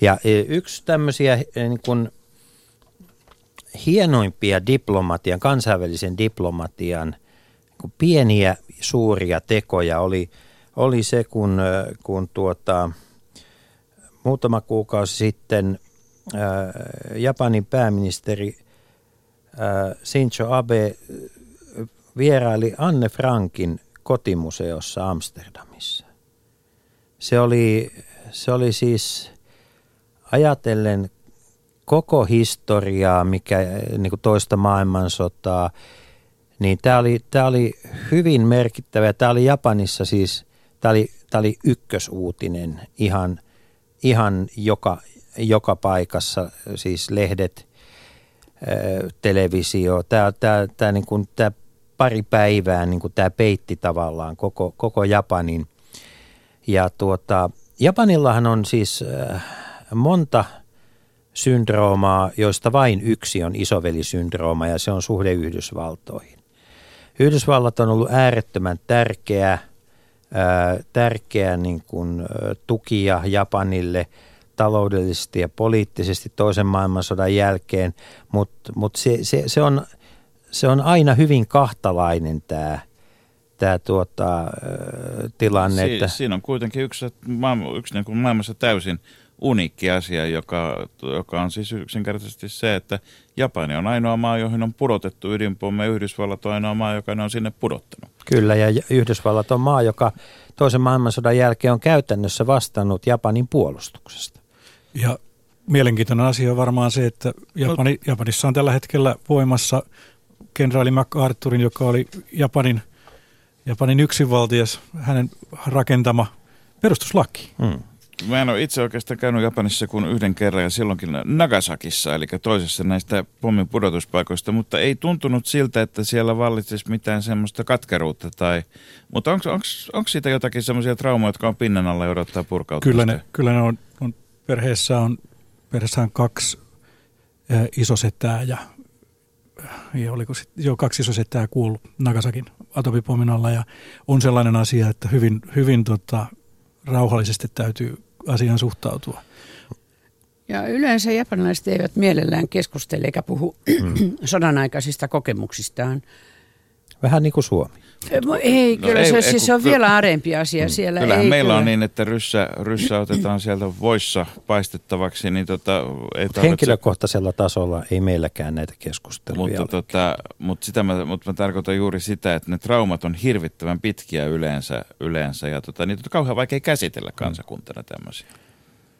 Ja e, yksi tämmöisiä e, niin kuin hienoimpia diplomatian, kansainvälisen diplomatian kun pieniä suuria tekoja oli, oli se, kun, ö, kun tuota, muutama kuukausi sitten ää, Japanin pääministeri ää, Shinzo Abe vieraili Anne Frankin kotimuseossa Amsterdamissa. Se oli, se oli siis ajatellen koko historiaa, mikä niin kuin toista maailmansotaa, niin tämä oli, tämä oli hyvin merkittävä. Tämä oli Japanissa siis, tämä oli, tämä oli ykkösuutinen ihan, ihan joka, joka paikassa, siis lehdet, televisio. Tämä, tämä, tämä, niin kuin, tämä pari päivää niin kuin tämä peitti tavallaan koko, koko Japanin. Ja tuota, Japanillahan on siis monta syndroomaa, joista vain yksi on isovelisyndrooma ja se on suhde Yhdysvaltoihin. Yhdysvallat on ollut äärettömän tärkeä, tärkeä niin kuin, ä, tukija Japanille taloudellisesti ja poliittisesti toisen maailmansodan jälkeen, mutta mut se, se, se, on, se on aina hyvin kahtalainen tämä tää tuota, tilanne. Si- että, siinä on kuitenkin yksi, maailma, yksi niin kuin maailmassa täysin uniikki asia, joka, joka on siis yksinkertaisesti se, että Japani on ainoa maa, johon on pudotettu ydinpommi, ja Yhdysvallat on ainoa maa, joka ne on sinne pudottanut. Kyllä, ja Yhdysvallat on maa, joka toisen maailmansodan jälkeen on käytännössä vastannut Japanin puolustuksesta. Ja mielenkiintoinen asia on varmaan se, että Japani, Japanissa on tällä hetkellä voimassa kenraali MacArthurin, joka oli Japanin, Japanin yksinvaltias, hänen rakentama perustuslaki. Hmm. Mä en ole itse oikeastaan käynyt Japanissa kuin yhden kerran ja silloinkin Nagasakissa, eli toisessa näistä pommin pudotuspaikoista, mutta ei tuntunut siltä, että siellä vallitsisi mitään semmoista katkeruutta. Tai, mutta onko siitä jotakin semmoisia traumoja, jotka on pinnan alla ja odottaa purkautumista? Kyllä ne, kyllä ne on, on perheessä on, perheessä on kaksi ä, isosetää ja, ja oliko sit, joo, kaksi isosetää kuullut Nagasakin atomipomin alla ja on sellainen asia, että hyvin, hyvin tota, rauhallisesti täytyy asiaan suhtautua. Ja yleensä japanilaiset eivät mielellään keskustele eikä puhu Hmm. sodan aikaisista kokemuksistaan. Vähän niin kuin Suomi. Mo- Ei, No kyllä ei- se, ei, siis kun se on vielä arempi asia siellä. Kyllähän ei, meillä on kyllä. niin, että ryssä, ryssä otetaan sieltä voissa paistettavaksi, niin tota, ei tarvitse... Henkilökohtaisella tasolla ei meilläkään näitä keskusteluja Mutta, ole. tota, mutta, sitä mä, mutta mä tarkoitan juuri sitä, että ne traumat on hirvittävän pitkiä yleensä, yleensä ja tota, niitä on kauhean vaikea käsitellä kansakuntana tämmöisiä.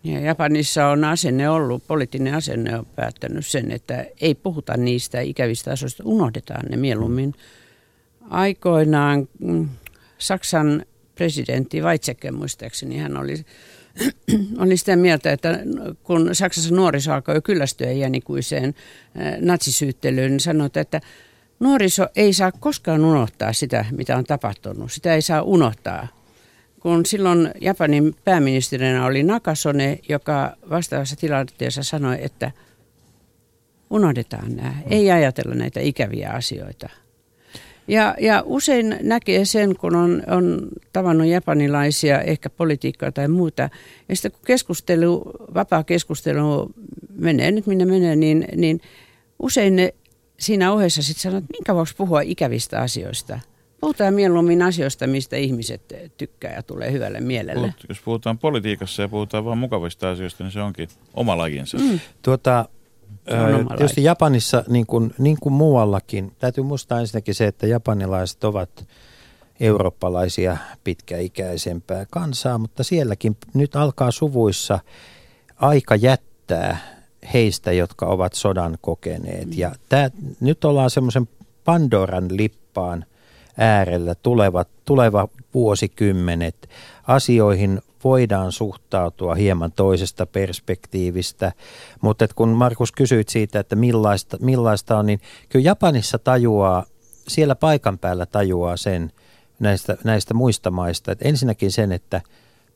Ja Japanissa on asenne ollut, poliittinen asenne on päättänyt sen, että ei puhuta niistä ikävistä asioista, unohdetaan ne mieluummin. Aikoinaan mm, Saksan presidentti Weizsäcker muistaakseni, hän oli, oli sitä mieltä, että kun Saksassa nuoriso alkoi jo kyllästyä iänikuiseen eh, natsisyyttelyyn, niin sanoi, että nuoriso ei saa koskaan unohtaa sitä, mitä on tapahtunut. Sitä ei saa unohtaa kun silloin Japanin pääministerinä oli Nakasone, joka vastaavassa tilanteessa sanoi, että unohdetaan nämä, ei ajatella näitä ikäviä asioita. Ja, ja usein näkee sen, kun on, on tavannut japanilaisia, ehkä politiikkaa tai muuta, ja sitten kun keskustelu, vapaa keskustelu menee nyt minne menee, niin, niin usein ne siinä ohessa sitten sanoo, että minkä vuoksi puhua ikävistä asioista. Puhutaan mieluummin asioista, mistä ihmiset tykkää ja tulee hyvälle mielelle. Puhut, jos puhutaan politiikassa ja puhutaan vain mukavista asioista, niin se onkin oma lajinsa. Mm. Tuota, Tietysti. Japanissa, niin kuin, niin kuin muuallakin, täytyy muistaa ensinnäkin se, että japanilaiset ovat eurooppalaisia pitkäikäisempää kansaa, mutta sielläkin nyt alkaa suvuissa aika jättää heistä, jotka ovat sodan kokeneet. Ja tää, nyt ollaan semmoisen Pandoran lippaan äärellä tulevat, tuleva vuosikymmenet. Asioihin voidaan suhtautua hieman toisesta perspektiivistä, mutta kun Markus kysyit siitä, että millaista, millaista on, niin kyllä Japanissa tajuaa, siellä paikan päällä tajuaa sen näistä, näistä muista maista, että ensinnäkin sen, että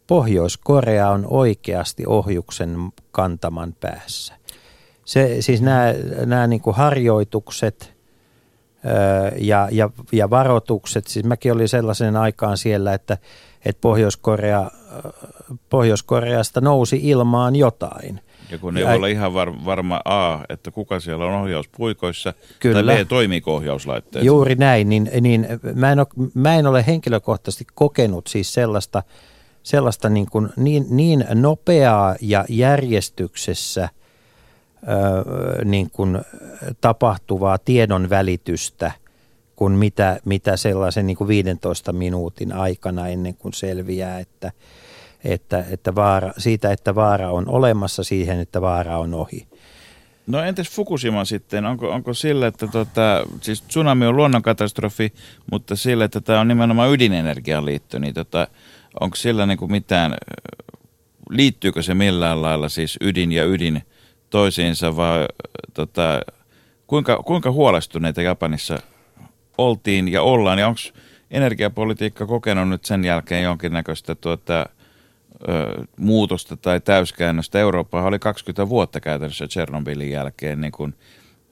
Pohjois-Korea on oikeasti ohjuksen kantaman päässä. Se, siis nämä, nämä niin kuin harjoitukset ja, ja, ja varoitukset, siis mäkin olin sellaisen aikaan siellä, että, että Pohjois-Korea, Pohjois-Koreasta nousi ilmaan jotain. Ja kun ei ja, ole ihan var, varma A, että kuka siellä on ohjauspuikoissa, kyllä, tai B, toimiiko ohjauslaitteet. Juuri näin, niin, niin mä, en ole, mä en ole henkilökohtaisesti kokenut siis sellaista, sellaista niin, kuin niin, niin nopeaa ja järjestyksessä – niin kuin tapahtuvaa tiedon välitystä kuin mitä, mitä sellaisen niin kuin 15 minuutin aikana ennen kuin selviää, että, että, että vaara, siitä, että vaara on olemassa siihen, että vaara on ohi. No entäs Fukushima sitten? Onko, onko sillä, että tota, siis tsunami on luonnonkatastrofi, mutta sillä, että tämä on nimenomaan ydinenergiaan liittyy, niin tota, onko sillä niin kuin mitään, liittyykö se millään lailla siis ydin ja ydin toisiinsa, vai tota, kuinka, kuinka huolestuneita Japanissa oltiin ja ollaan, ja onko energiapolitiikka kokenut nyt sen jälkeen jonkinnäköistä tuota, ö, muutosta tai täyskäännöstä. Eurooppa oli 20 vuotta käytännössä Tchernobylin jälkeen niin kuin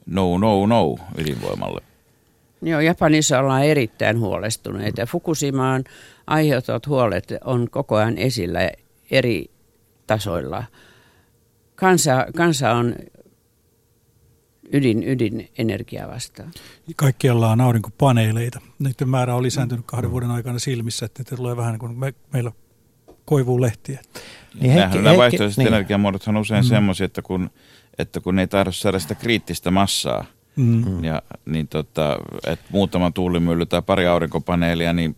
no, no, no ydinvoimalle. Joo, Japanissa ollaan erittäin huolestuneita. Fukushimaan aiheuttavat huolet on koko ajan esillä eri tasoilla – kansa, kansa on ydin, ydinenergiaa vastaan. Kaikkialla on aurinkopaneeleita. Niiden määrä on lisääntynyt kahden vuoden aikana silmissä, että ne tulee vähän niin kuin me, meillä koivuu lehtiä. Niin Heikki, nämä vaihtoehtoiset niin. energiamuodot on usein mm. semmoisia, että kun, että kun ei tahdo saada sitä kriittistä massaa, mm. ja, niin tota, että muutama tuulimylly tai pari aurinkopaneelia, niin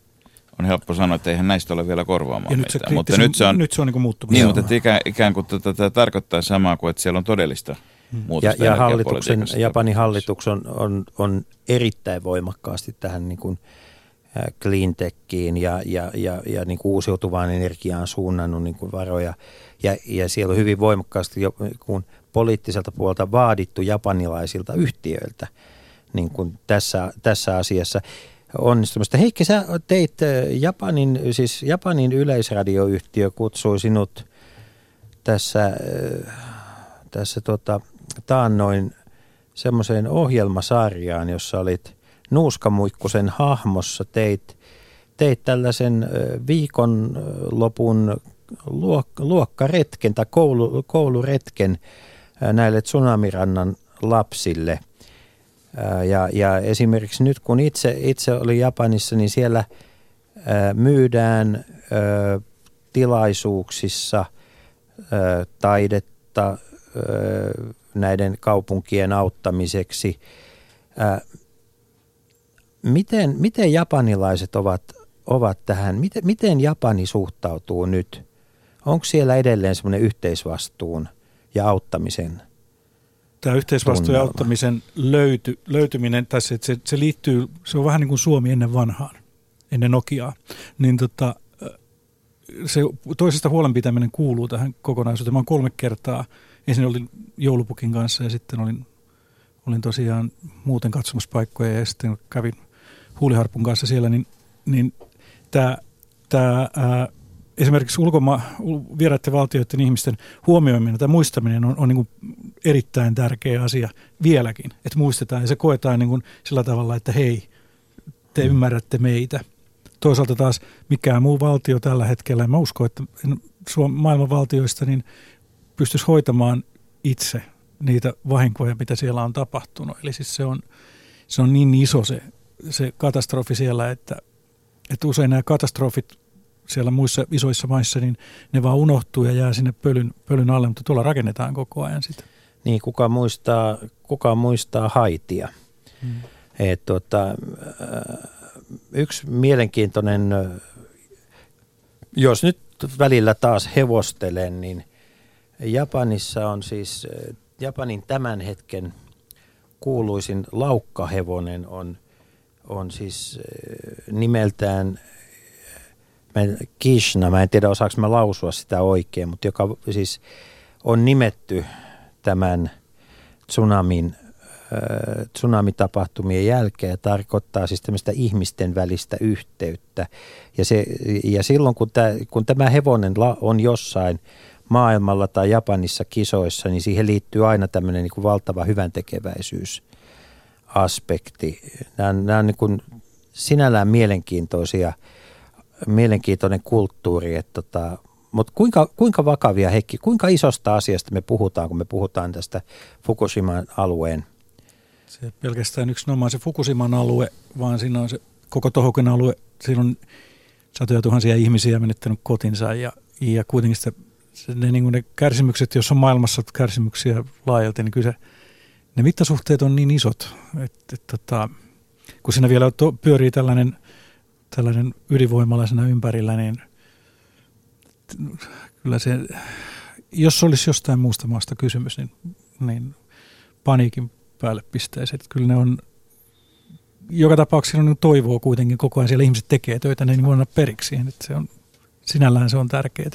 on helppo sanoa, että eihän näistä ole vielä korvaamaan nyt mitään. mutta nyt se on, nyt se on niin muuttumassa. Niin, mutta ikään, ikään kuin tätä, tätä tarkoittaa samaa kuin, että siellä on todellista hmm. muutosta Ja, ja hallituksen, Japanin hallitus on, on, on erittäin voimakkaasti tähän niin kuin cleantechiin ja, ja, ja, ja niin kuin uusiutuvaan energiaan suunnannut niin kuin varoja. Ja, ja siellä on hyvin voimakkaasti jo, kun poliittiselta puolta vaadittu japanilaisilta yhtiöiltä niin kuin tässä, tässä asiassa onnistumista. Heikki, sä teit Japanin, siis Japanin yleisradioyhtiö kutsui sinut tässä, tässä tota, taannoin semmoiseen ohjelmasarjaan, jossa olit Nuuskamuikkusen hahmossa, teit, teit tällaisen viikonlopun luok, luokkaretken tai koulu, kouluretken näille Tsunamirannan lapsille – ja, ja esimerkiksi nyt kun itse, itse oli Japanissa, niin siellä myydään tilaisuuksissa taidetta näiden kaupunkien auttamiseksi. Miten, miten japanilaiset ovat, ovat tähän, miten, miten Japani suhtautuu nyt? Onko siellä edelleen semmoinen yhteisvastuun ja auttamisen tämä yhteisvastuun auttamisen löyty, löytyminen tässä, että se, se liittyy, se on vähän niin kuin Suomi ennen vanhaan, ennen Nokiaa, niin tota, se toisesta huolenpitäminen kuuluu tähän kokonaisuuteen. Mä olen kolme kertaa, ensin olin joulupukin kanssa ja sitten olin, olin tosiaan muuten katsomassa paikkoja ja sitten kävin huuliharpun kanssa siellä, niin, niin tämä, tämä esimerkiksi ulkoma, vieraiden valtioiden ihmisten huomioiminen tai muistaminen on, on niin erittäin tärkeä asia vieläkin. Että muistetaan ja se koetaan niin kuin sillä tavalla, että hei, te mm. ymmärrätte meitä. Toisaalta taas mikään muu valtio tällä hetkellä, en mä usko, että Suomen maailman valtioista niin pystyisi hoitamaan itse niitä vahinkoja, mitä siellä on tapahtunut. Eli siis se on, se on niin iso se, se katastrofi siellä, että, että usein nämä katastrofit siellä muissa isoissa maissa, niin ne vaan unohtuu ja jää sinne pölyn, pölyn alle, mutta tuolla rakennetaan koko ajan sitä. Niin, kuka muistaa, kuka muistaa haitia. Hmm. Et, tota, yksi mielenkiintoinen, ö, jos nyt välillä taas hevostelen, niin Japanissa on siis, ö, Japanin tämän hetken kuuluisin laukkahevonen on, on siis nimeltään Kishna, mä en tiedä osaako mä lausua sitä oikein, mutta joka siis on nimetty tämän tsunamin, äh, tsunamitapahtumien jälkeen ja tarkoittaa siis tämmöistä ihmisten välistä yhteyttä. Ja, se, ja silloin kun, tämä, kun tämä hevonen on jossain maailmalla tai Japanissa kisoissa, niin siihen liittyy aina tämmöinen niin valtava hyväntekeväisyys aspekti. Nämä, nämä on niin kuin sinällään mielenkiintoisia, mielenkiintoinen kulttuuri, että tota, mutta kuinka, kuinka vakavia, Heikki, kuinka isosta asiasta me puhutaan, kun me puhutaan tästä Fukushiman alueen? Se pelkästään yksinomaan se Fukushiman alue, vaan siinä on se koko Tohoken alue. Siinä on satoja tuhansia ihmisiä menettänyt kotinsa ja, ja kuitenkin sitä, ne, niin ne kärsimykset, jos on maailmassa kärsimyksiä laajalti, niin kyllä se, ne mittasuhteet on niin isot, että, että tota, kun siinä vielä pyörii tällainen, tällainen ydinvoimalaisena ympärillä, niin kyllä se, jos olisi jostain muusta maasta kysymys, niin, niin paniikin päälle pistäisi. Että kyllä ne on, joka tapauksessa on niin toivoa kuitenkin koko ajan. Siellä ihmiset tekee töitä, ei voi anna periksi. Että se on, sinällään se on tärkeää.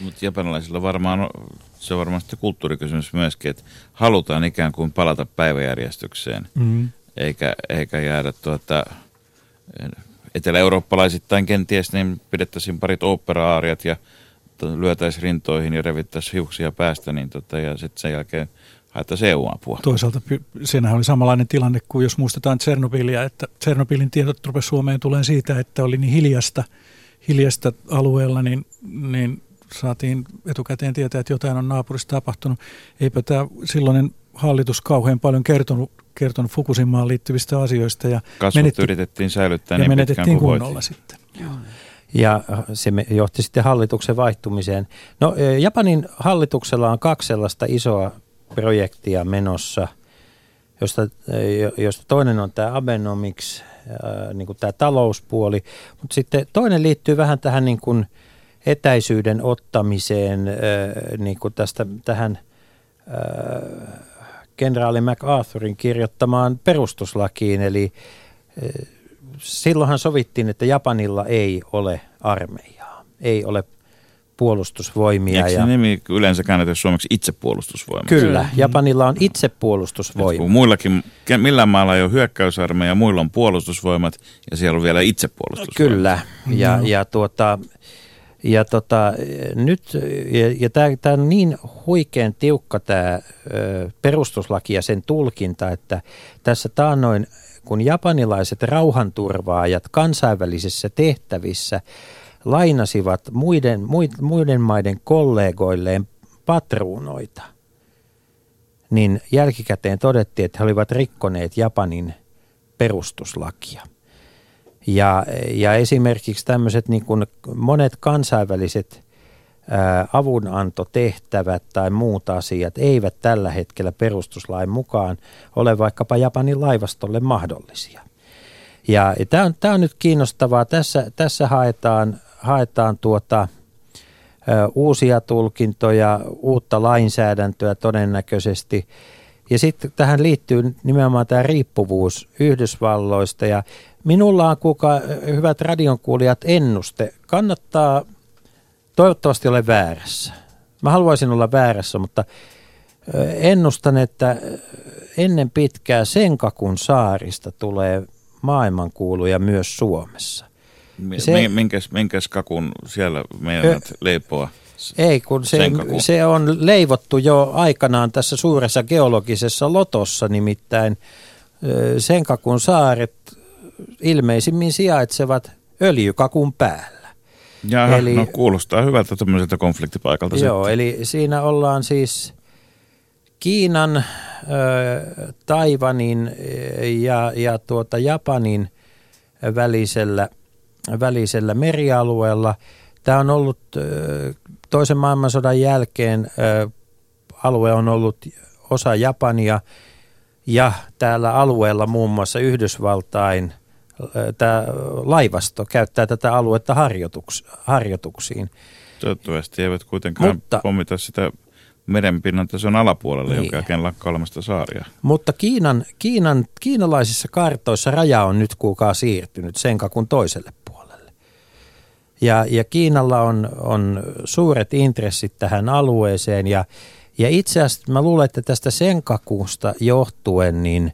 Mutta japanilaisilla varmaan, se on varmasti kulttuurikysymys myöskin, että halutaan ikään kuin palata päiväjärjestykseen, Mm. eikä, eikä jäädä tuota, etelä-eurooppalaisittain kenties, niin pidettäisiin parit opera-aariat ja lyötäisiin rintoihin ja revittäisiin hiuksia päästä, niin tota, ja sitten sen jälkeen haettaisiin EU-apua. Toisaalta siinähän oli samanlainen tilanne kuin jos muistetaan Tsernobylia, että Tsernobylin tiedot rupesi Suomeen tulee siitä, että oli niin hiljasta, hiljasta alueella, niin, niin saatiin etukäteen tietää, että jotain on naapurissa tapahtunut. Eipä tämä silloinen hallitus kauhean paljon kertonut, kertonut Fukushimaan liittyvistä asioista ja, Kasvut menetti- yritettiin säilyttää ja niin pitkään menetettiin kuin kunnolla voitiin. sitten. Ja se me- johti sitten hallituksen vaihtumiseen. No eh, Japanin hallituksella on kaksi sellaista isoa projektia menossa, josta, jo- josta toinen on tämä Abenomics, äh, niin kuin tämä talouspuoli, mutta sitten toinen liittyy vähän tähän niin kuin etäisyyden ottamiseen äh, niin kuin tästä tähän äh, kenraali MacArthurin kirjoittamaan perustuslakiin, eli eh, silloinhan sovittiin, että Japanilla ei ole armeijaa, ei ole puolustusvoimia. Eikö Ja, se nimi yleensä käännetä suomeksi itsepuolustusvoima? kyllä, Japanilla on itsepuolustusvoima. Kun muillakin, millään maalla ei ole hyökkäysarmeija, muilla on puolustusvoimat ja siellä on vielä itsepuolustusvoimat. Kyllä, ja, Joo. ja, tuota, ja tota, nyt, ja, ja tämä on niin huikean tiukka tämä perustuslaki ja sen tulkinta, että tässä taannoin, kun japanilaiset rauhanturvaajat kansainvälisissä tehtävissä lainasivat muiden, muid- muiden maiden kollegoilleen patruunoita, niin jälkikäteen todettiin, että he olivat rikkoneet Japanin perustuslakia. Ja, ja esimerkiksi tämmöiset niin kuin monet kansainväliset avunantotehtävät tai muut asiat eivät tällä hetkellä perustuslain mukaan ole vaikkapa Japanin laivastolle mahdollisia. Ja, tämä on, tää on nyt kiinnostavaa. Tässä, tässä haetaan, haetaan tuota, ö, uusia tulkintoja, uutta lainsäädäntöä todennäköisesti. Ja sitten tähän liittyy nimenomaan tämä riippuvuus Yhdysvalloista. Ja minulla on, kuka, hyvät radionkuulijat, ennuste. Kannattaa, toivottavasti ole väärässä. Mä haluaisin olla väärässä, mutta ennustan, että ennen pitkää Senkakun saarista tulee maailmankuuluja myös Suomessa. Se- mi- minkäs, minkäs kakun siellä meidän leipoa? Ei, kun se, se on leivottu jo aikanaan tässä suuressa geologisessa lotossa, nimittäin Senkakun saaret ilmeisimmin sijaitsevat öljykakun päällä. Jaha, Eli- no kuulostaa hyvältä tämmöiseltä konfliktipaikalta Joo, sitten. eli siinä ollaan siis Kiinan, Taivanin ja, ja tuota Japanin välisellä, välisellä merialueella. Tämä on ollut toisen maailmansodan jälkeen, alue on ollut osa Japania ja täällä alueella muun muassa Yhdysvaltain tämä laivasto käyttää tätä aluetta harjoituks, harjoituksiin. Toivottavasti eivät kuitenkaan Mutta- pommita sitä merenpinnan tason alapuolelle, Niin. joka jälkeen lakkaa olemasta saaria. Mutta Kiinan, Kiinan, kiinalaisissa kartoissa raja on nyt kuulkaa siirtynyt Senkakun toiselle puolelle. Ja, ja Kiinalla on, on suuret intressit tähän alueeseen ja, ja itse asiassa mä luulen, että tästä Senkakusta johtuen niin,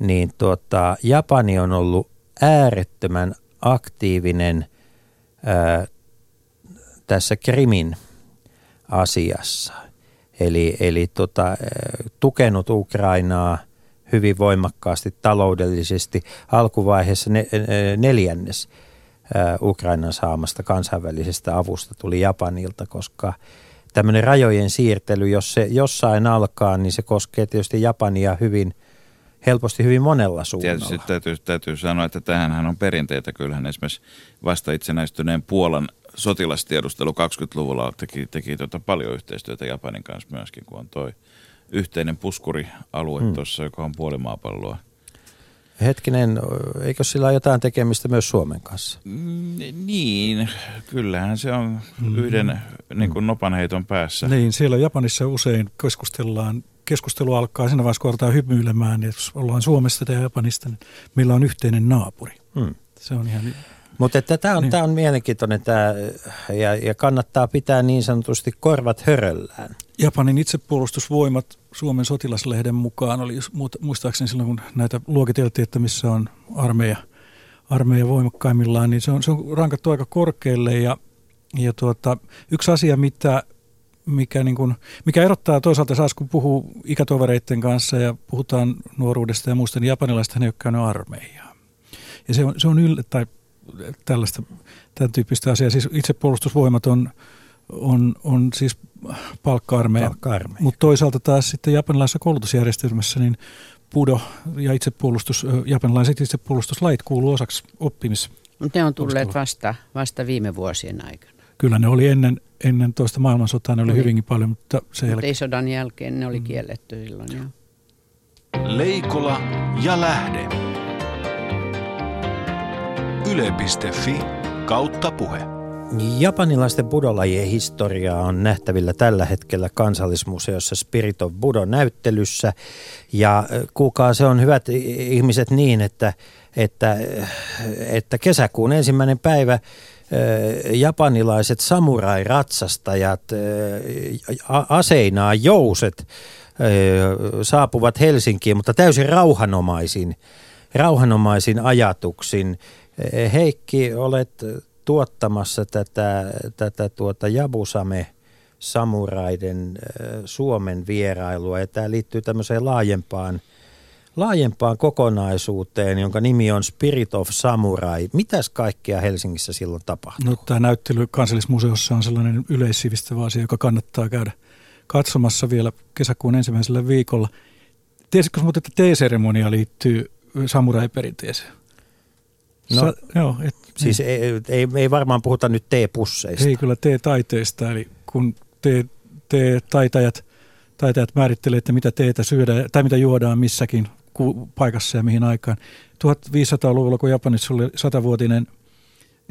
niin tuota, Japani on ollut äärettömän aktiivinen ää, tässä Krimin asiassa. Eli, eli tota, tukenut Ukrainaa hyvin voimakkaasti taloudellisesti. Alkuvaiheessa ne, neljännes eh, Ukrainan saamasta kansainvälisestä avusta tuli Japanilta, koska tämmöinen rajojen siirtely, jos se jossain alkaa, niin se koskee tietysti Japania hyvin helposti hyvin monella suunnalla. Tietysti täytyy, täytyy sanoa, että tähänhän on perinteitä. Kyllähän esimerkiksi vasta itsenäistyneen Puolan sotilastiedustelu 20-luvulla teki, teki tota paljon yhteistyötä Japanin kanssa myöskin, kun on toi yhteinen puskurialue Hmm. hmm. tuossa, joka on puoli maapalloa. Hetkinen, eikö sillä ole jotain tekemistä myös Suomen kanssa? Mm, Niin, kyllähän se on yhden niin kuin nopanheiton päässä. Niin, siellä Japanissa usein keskustellaan, keskustelu alkaa siinä vaiheessa, kun aletaan hymyilemään, niin jos ollaan Suomesta tai Japanista, niin meillä on yhteinen naapuri. Hmm. Se on ihan, Mutta että tämä on, Niin. on mielenkiintoinen tää, ja, ja kannattaa pitää niin sanotusti korvat höröllään. Japanin itsepuolustusvoimat Suomen sotilaslehden mukaan oli muistaakseni silloin, kun näitä luokiteltiin, että missä on armeija, armeija voimakkaimmillaan, niin se on, se on rankattu aika korkealle ja, ja tuota, yksi asia, mitä, mikä, niin kuin, mikä erottaa toisaalta saas, kun puhuu ikätovereiden kanssa ja puhutaan nuoruudesta ja muista, niin japanilaiset ei ole käynyt armeijaa. Ja se on, se on yllä, tai tällaista, tämän tyyppistä asiaa. Siis itsepuolustusvoimat on, on, on siis palkka-armeija. Palkka-armeija. Mutta toisaalta taas sitten japanilaisessa koulutusjärjestelmässä niin pudo ja itsepuolustus, japanilaiset itsepuolustuslait kuuluu osaksi oppimis. Mutta ne on tulleet vasta, vasta viime vuosien aikana. Kyllä ne oli ennen, ennen toista maailmansotaa, ne oli Oli. hyvinkin paljon, mutta se jälkeen. ei sodan jälkeen, ne oli kielletty silloin jo. Leikola ja lähde. Yle.fi kautta puhe. Japanilaisten budolajien historiaa on nähtävillä tällä hetkellä kansallismuseossa Spirit of Budo näyttelyssä. Ja kuulkaa, se on hyvät ihmiset niin, että, että, että kesäkuun ensimmäinen päivä japanilaiset samurai-ratsastajat a- aseinaan jouset saapuvat Helsinkiin, mutta täysin rauhanomaisin, rauhanomaisin ajatuksin. Heikki, olet tuottamassa tätä, tätä tuota Jabusame samuraiden Suomen vierailua ja tämä liittyy tämmöiseen laajempaan, laajempaan kokonaisuuteen, jonka nimi on Spirit of Samurai. Mitäs kaikkea Helsingissä silloin tapahtuu? No, tämä näyttely kansallismuseossa on sellainen yleissivistävä asia, joka kannattaa käydä katsomassa vielä kesäkuun ensimmäisellä viikolla. Tiesitkö sinä, että teeseremonia liittyy samurai-perinteeseen? No, Sa- joo, et, Siis ei, ei, ei varmaan puhuta nyt teepusseista. Ei kyllä tee-taiteesta, eli kun tee, tee-taitajat taitajat määrittelee, että mitä teetä syödään tai mitä juodaan missäkin paikassa ja mihin aikaan. 1500-luvulla, kun Japanissa oli satavuotinen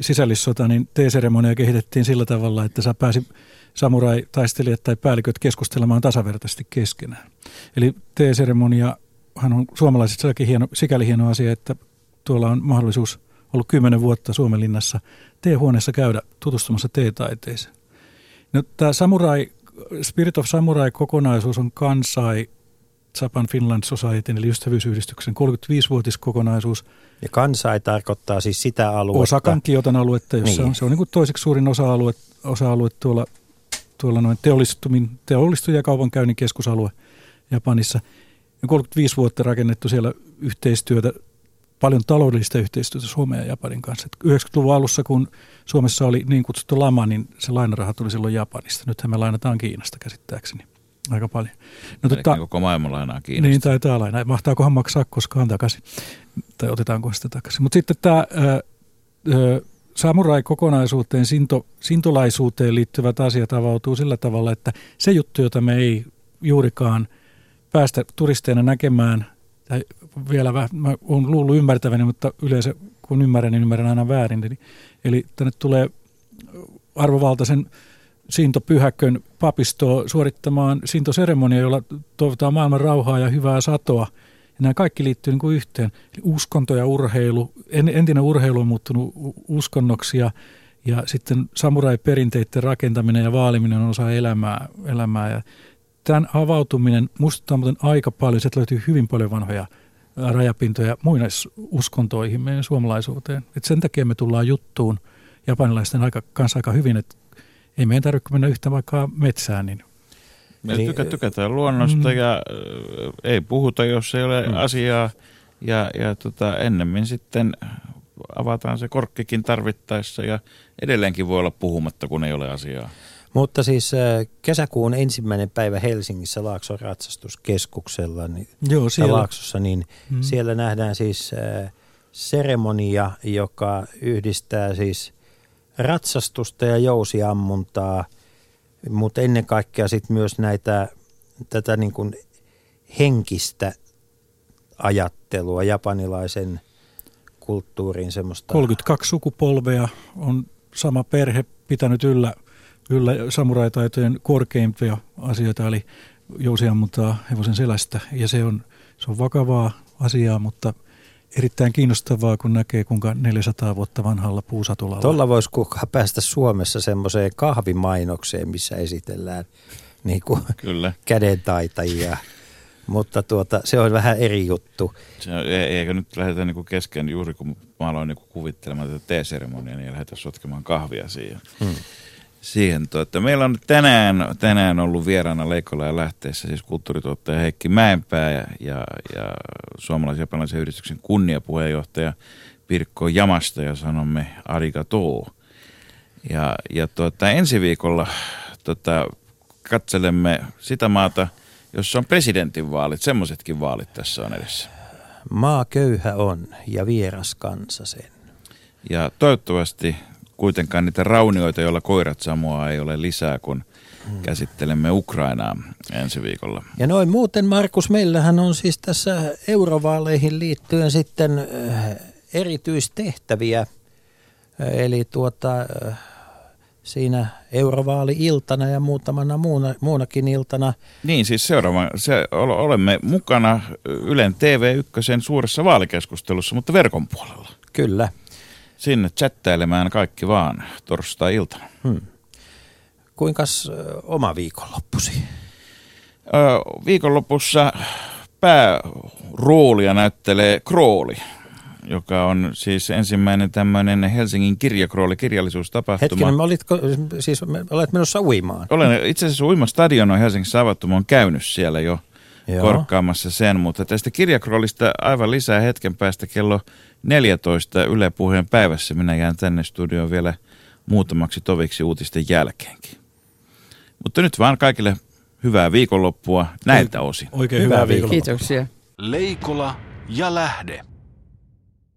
sisällissota, niin teeseremonia kehitettiin sillä tavalla, että saa pääsi samurai-taistelijat tai päälliköt keskustelemaan tasavertaisesti keskenään. Eli teeseremoniahan on suomalaisille hieno, sikäli hieno asia, että tuolla on mahdollisuus ollut kymmenen vuotta Suomenlinnassa teehuoneessa käydä tutustumassa teetaiteeseen. No, tämä Samurai, Spirit of Samurai-kokonaisuus on Kansai Japan Finland Society, eli ystävyysyhdistyksen 35-vuotiskokonaisuus. Ja kansai tarkoittaa siis sitä aluetta. Osakan Kiotan aluetta, jossa Niin. on, se on niin toiseksi suurin osa-alue, osa-alue tuolla, tuolla noin teollistumin, teollistu- ja kaupankäynnin keskusalue Japanissa. Ja 35 vuotta rakennettu siellä yhteistyötä, paljon taloudellista yhteistyötä Suomen ja Japanin kanssa. Et 90-luvun alussa, kun Suomessa oli niin kutsuttu lama, niin se lainaraha tuli silloin Japanista. Nythän me lainataan Kiinasta käsittääkseni aika paljon. No, Melkein koko maailman lainaa Kiinasta. niin taitaa lainaa. Mahtaakohan maksaa koskaan takaisin, tai otetaanko sitä takaisin. Mutta sitten tämä samurai-kokonaisuuteen, sinto, sintolaisuuteen liittyvät asiat avautuu sillä tavalla, että se juttu, jota me ei juurikaan päästä turisteina näkemään, tai vielä vähän, mä olen luullut ymmärtäväni, mutta yleensä kun ymmärrän, niin ymmärrän aina väärin. Eli, eli tänne tulee arvovaltaisen Sinto-pyhäkön papistoa suorittamaan Sinto-seremonia, jolla toivotaan maailman rauhaa ja hyvää satoa. Ja nämä kaikki liittyy niin kuin yhteen. Eli uskonto ja urheilu, entinen urheilu on muuttunut uskonnoksi ja, ja sitten samurai-perinteiden rakentaminen ja vaaliminen on osa elämää. elämää. Ja tämän avautuminen muistuttaa muuten aika paljon, sieltä löytyy hyvin paljon vanhoja rajapintoja muinaisuskontoihin, meidän suomalaisuuteen. Et sen takia me tullaan juttuun japanilaisten aika, kanssa aika hyvin, että ei meidän tarvitse mennä yhtä vaikka metsään, niin Me Niin, tykä, tykätään luonnosta mm. ja äh, ei puhuta, jos ei ole Mm. asiaa. Ja, ja tota, ennemmin sitten avataan se korkkikin tarvittaessa ja edelleenkin voi olla puhumatta, kun ei ole asiaa. Mutta siis äh, kesäkuun ensimmäinen päivä Helsingissä Laakson ratsastuskeskuksella, niin, joo, siellä. siellä, Laaksossa, niin Mm. siellä nähdään siis äh, seremonia, joka yhdistää siis ratsastusta ja jousiammuntaa, mutta ennen kaikkea sitten myös näitä, tätä niin kuin henkistä ajattelua, japanilaisen kulttuurin semmoista. 32 sukupolvea on sama perhe pitänyt yllä, yllä samuraitaitojen korkeimpia asioita, eli jousiammuntaa hevosen selästä. Ja se on, se on vakavaa asiaa, mutta erittäin kiinnostavaa, kun näkee, kuinka 400 vuotta vanhalla puusatulalla. Tuolla voisi kukaan päästä Suomessa semmoiseen kahvimainokseen, missä esitellään niin kuin Kyllä. kädentaitajia. Mutta tuota, se on vähän eri juttu. Se, on- e- eikö nyt lähdetä niinku kesken juuri kun mä aloin niinku kuvittelemaan tätä teeseremoniaa, niin lähdetään sotkemaan kahvia siihen. Hmm. Siihen tuota. Meillä on tänään, tänään ollut vieraana Leikola ja lähteessä siis kulttuurituottaja Heikki Mäenpää ja, ja, ja suomalais-japanilaisen yhdistyksen kunniapuheenjohtaja Pirkko Jamasta ja sanomme arigato. Ja, ja tuota, ensi viikolla tota, katselemme sitä maata, jossa on presidentinvaalit. Semmoisetkin vaalit tässä on edessä. Maa köyhä on ja vieras kansa sen. Ja toivottavasti kuitenkaan niitä raunioita, joilla koirat samoa ei ole lisää, kun käsittelemme Ukrainaa ensi viikolla. Ja noin muuten, Markus, meillähän on siis tässä eurovaaleihin liittyen sitten äh, erityistehtäviä. Äh, Eli tuota, äh, siinä eurovaali-iltana ja muutamana muuna, muunakin iltana Niin, siis seuraava, se, ol- olemme mukana Ylen TV1 suuressa vaalikeskustelussa, mutta verkon puolella. Kyllä. Sinne chattailemään kaikki vaan torstai-iltana. Hmm. Kuinkas ö, oma viikonloppusi? Ö, viikonlopussa pääroolia näyttelee Krooli, joka on siis ensimmäinen tämmöinen Helsingin kirjakrooli, kirjallisuustapahtuma. Hetkinen, olitko, siis olet menossa uimaan? Olen itse asiassa uimastadion on Helsingissä avattu, mä oon käynyt siellä jo Joo. korkkaamassa sen, mutta tästä kirjakroolista aivan lisää hetken päästä kello 14 Yle Puheen päivässä. Minä jään tänne studioon vielä muutamaksi toviksi uutisten jälkeenkin. Mutta nyt vaan kaikille hyvää viikonloppua näiltä osin. Oikein Hyvää hyvää, viikonloppua. Kiitoksia. Leikola ja lähde.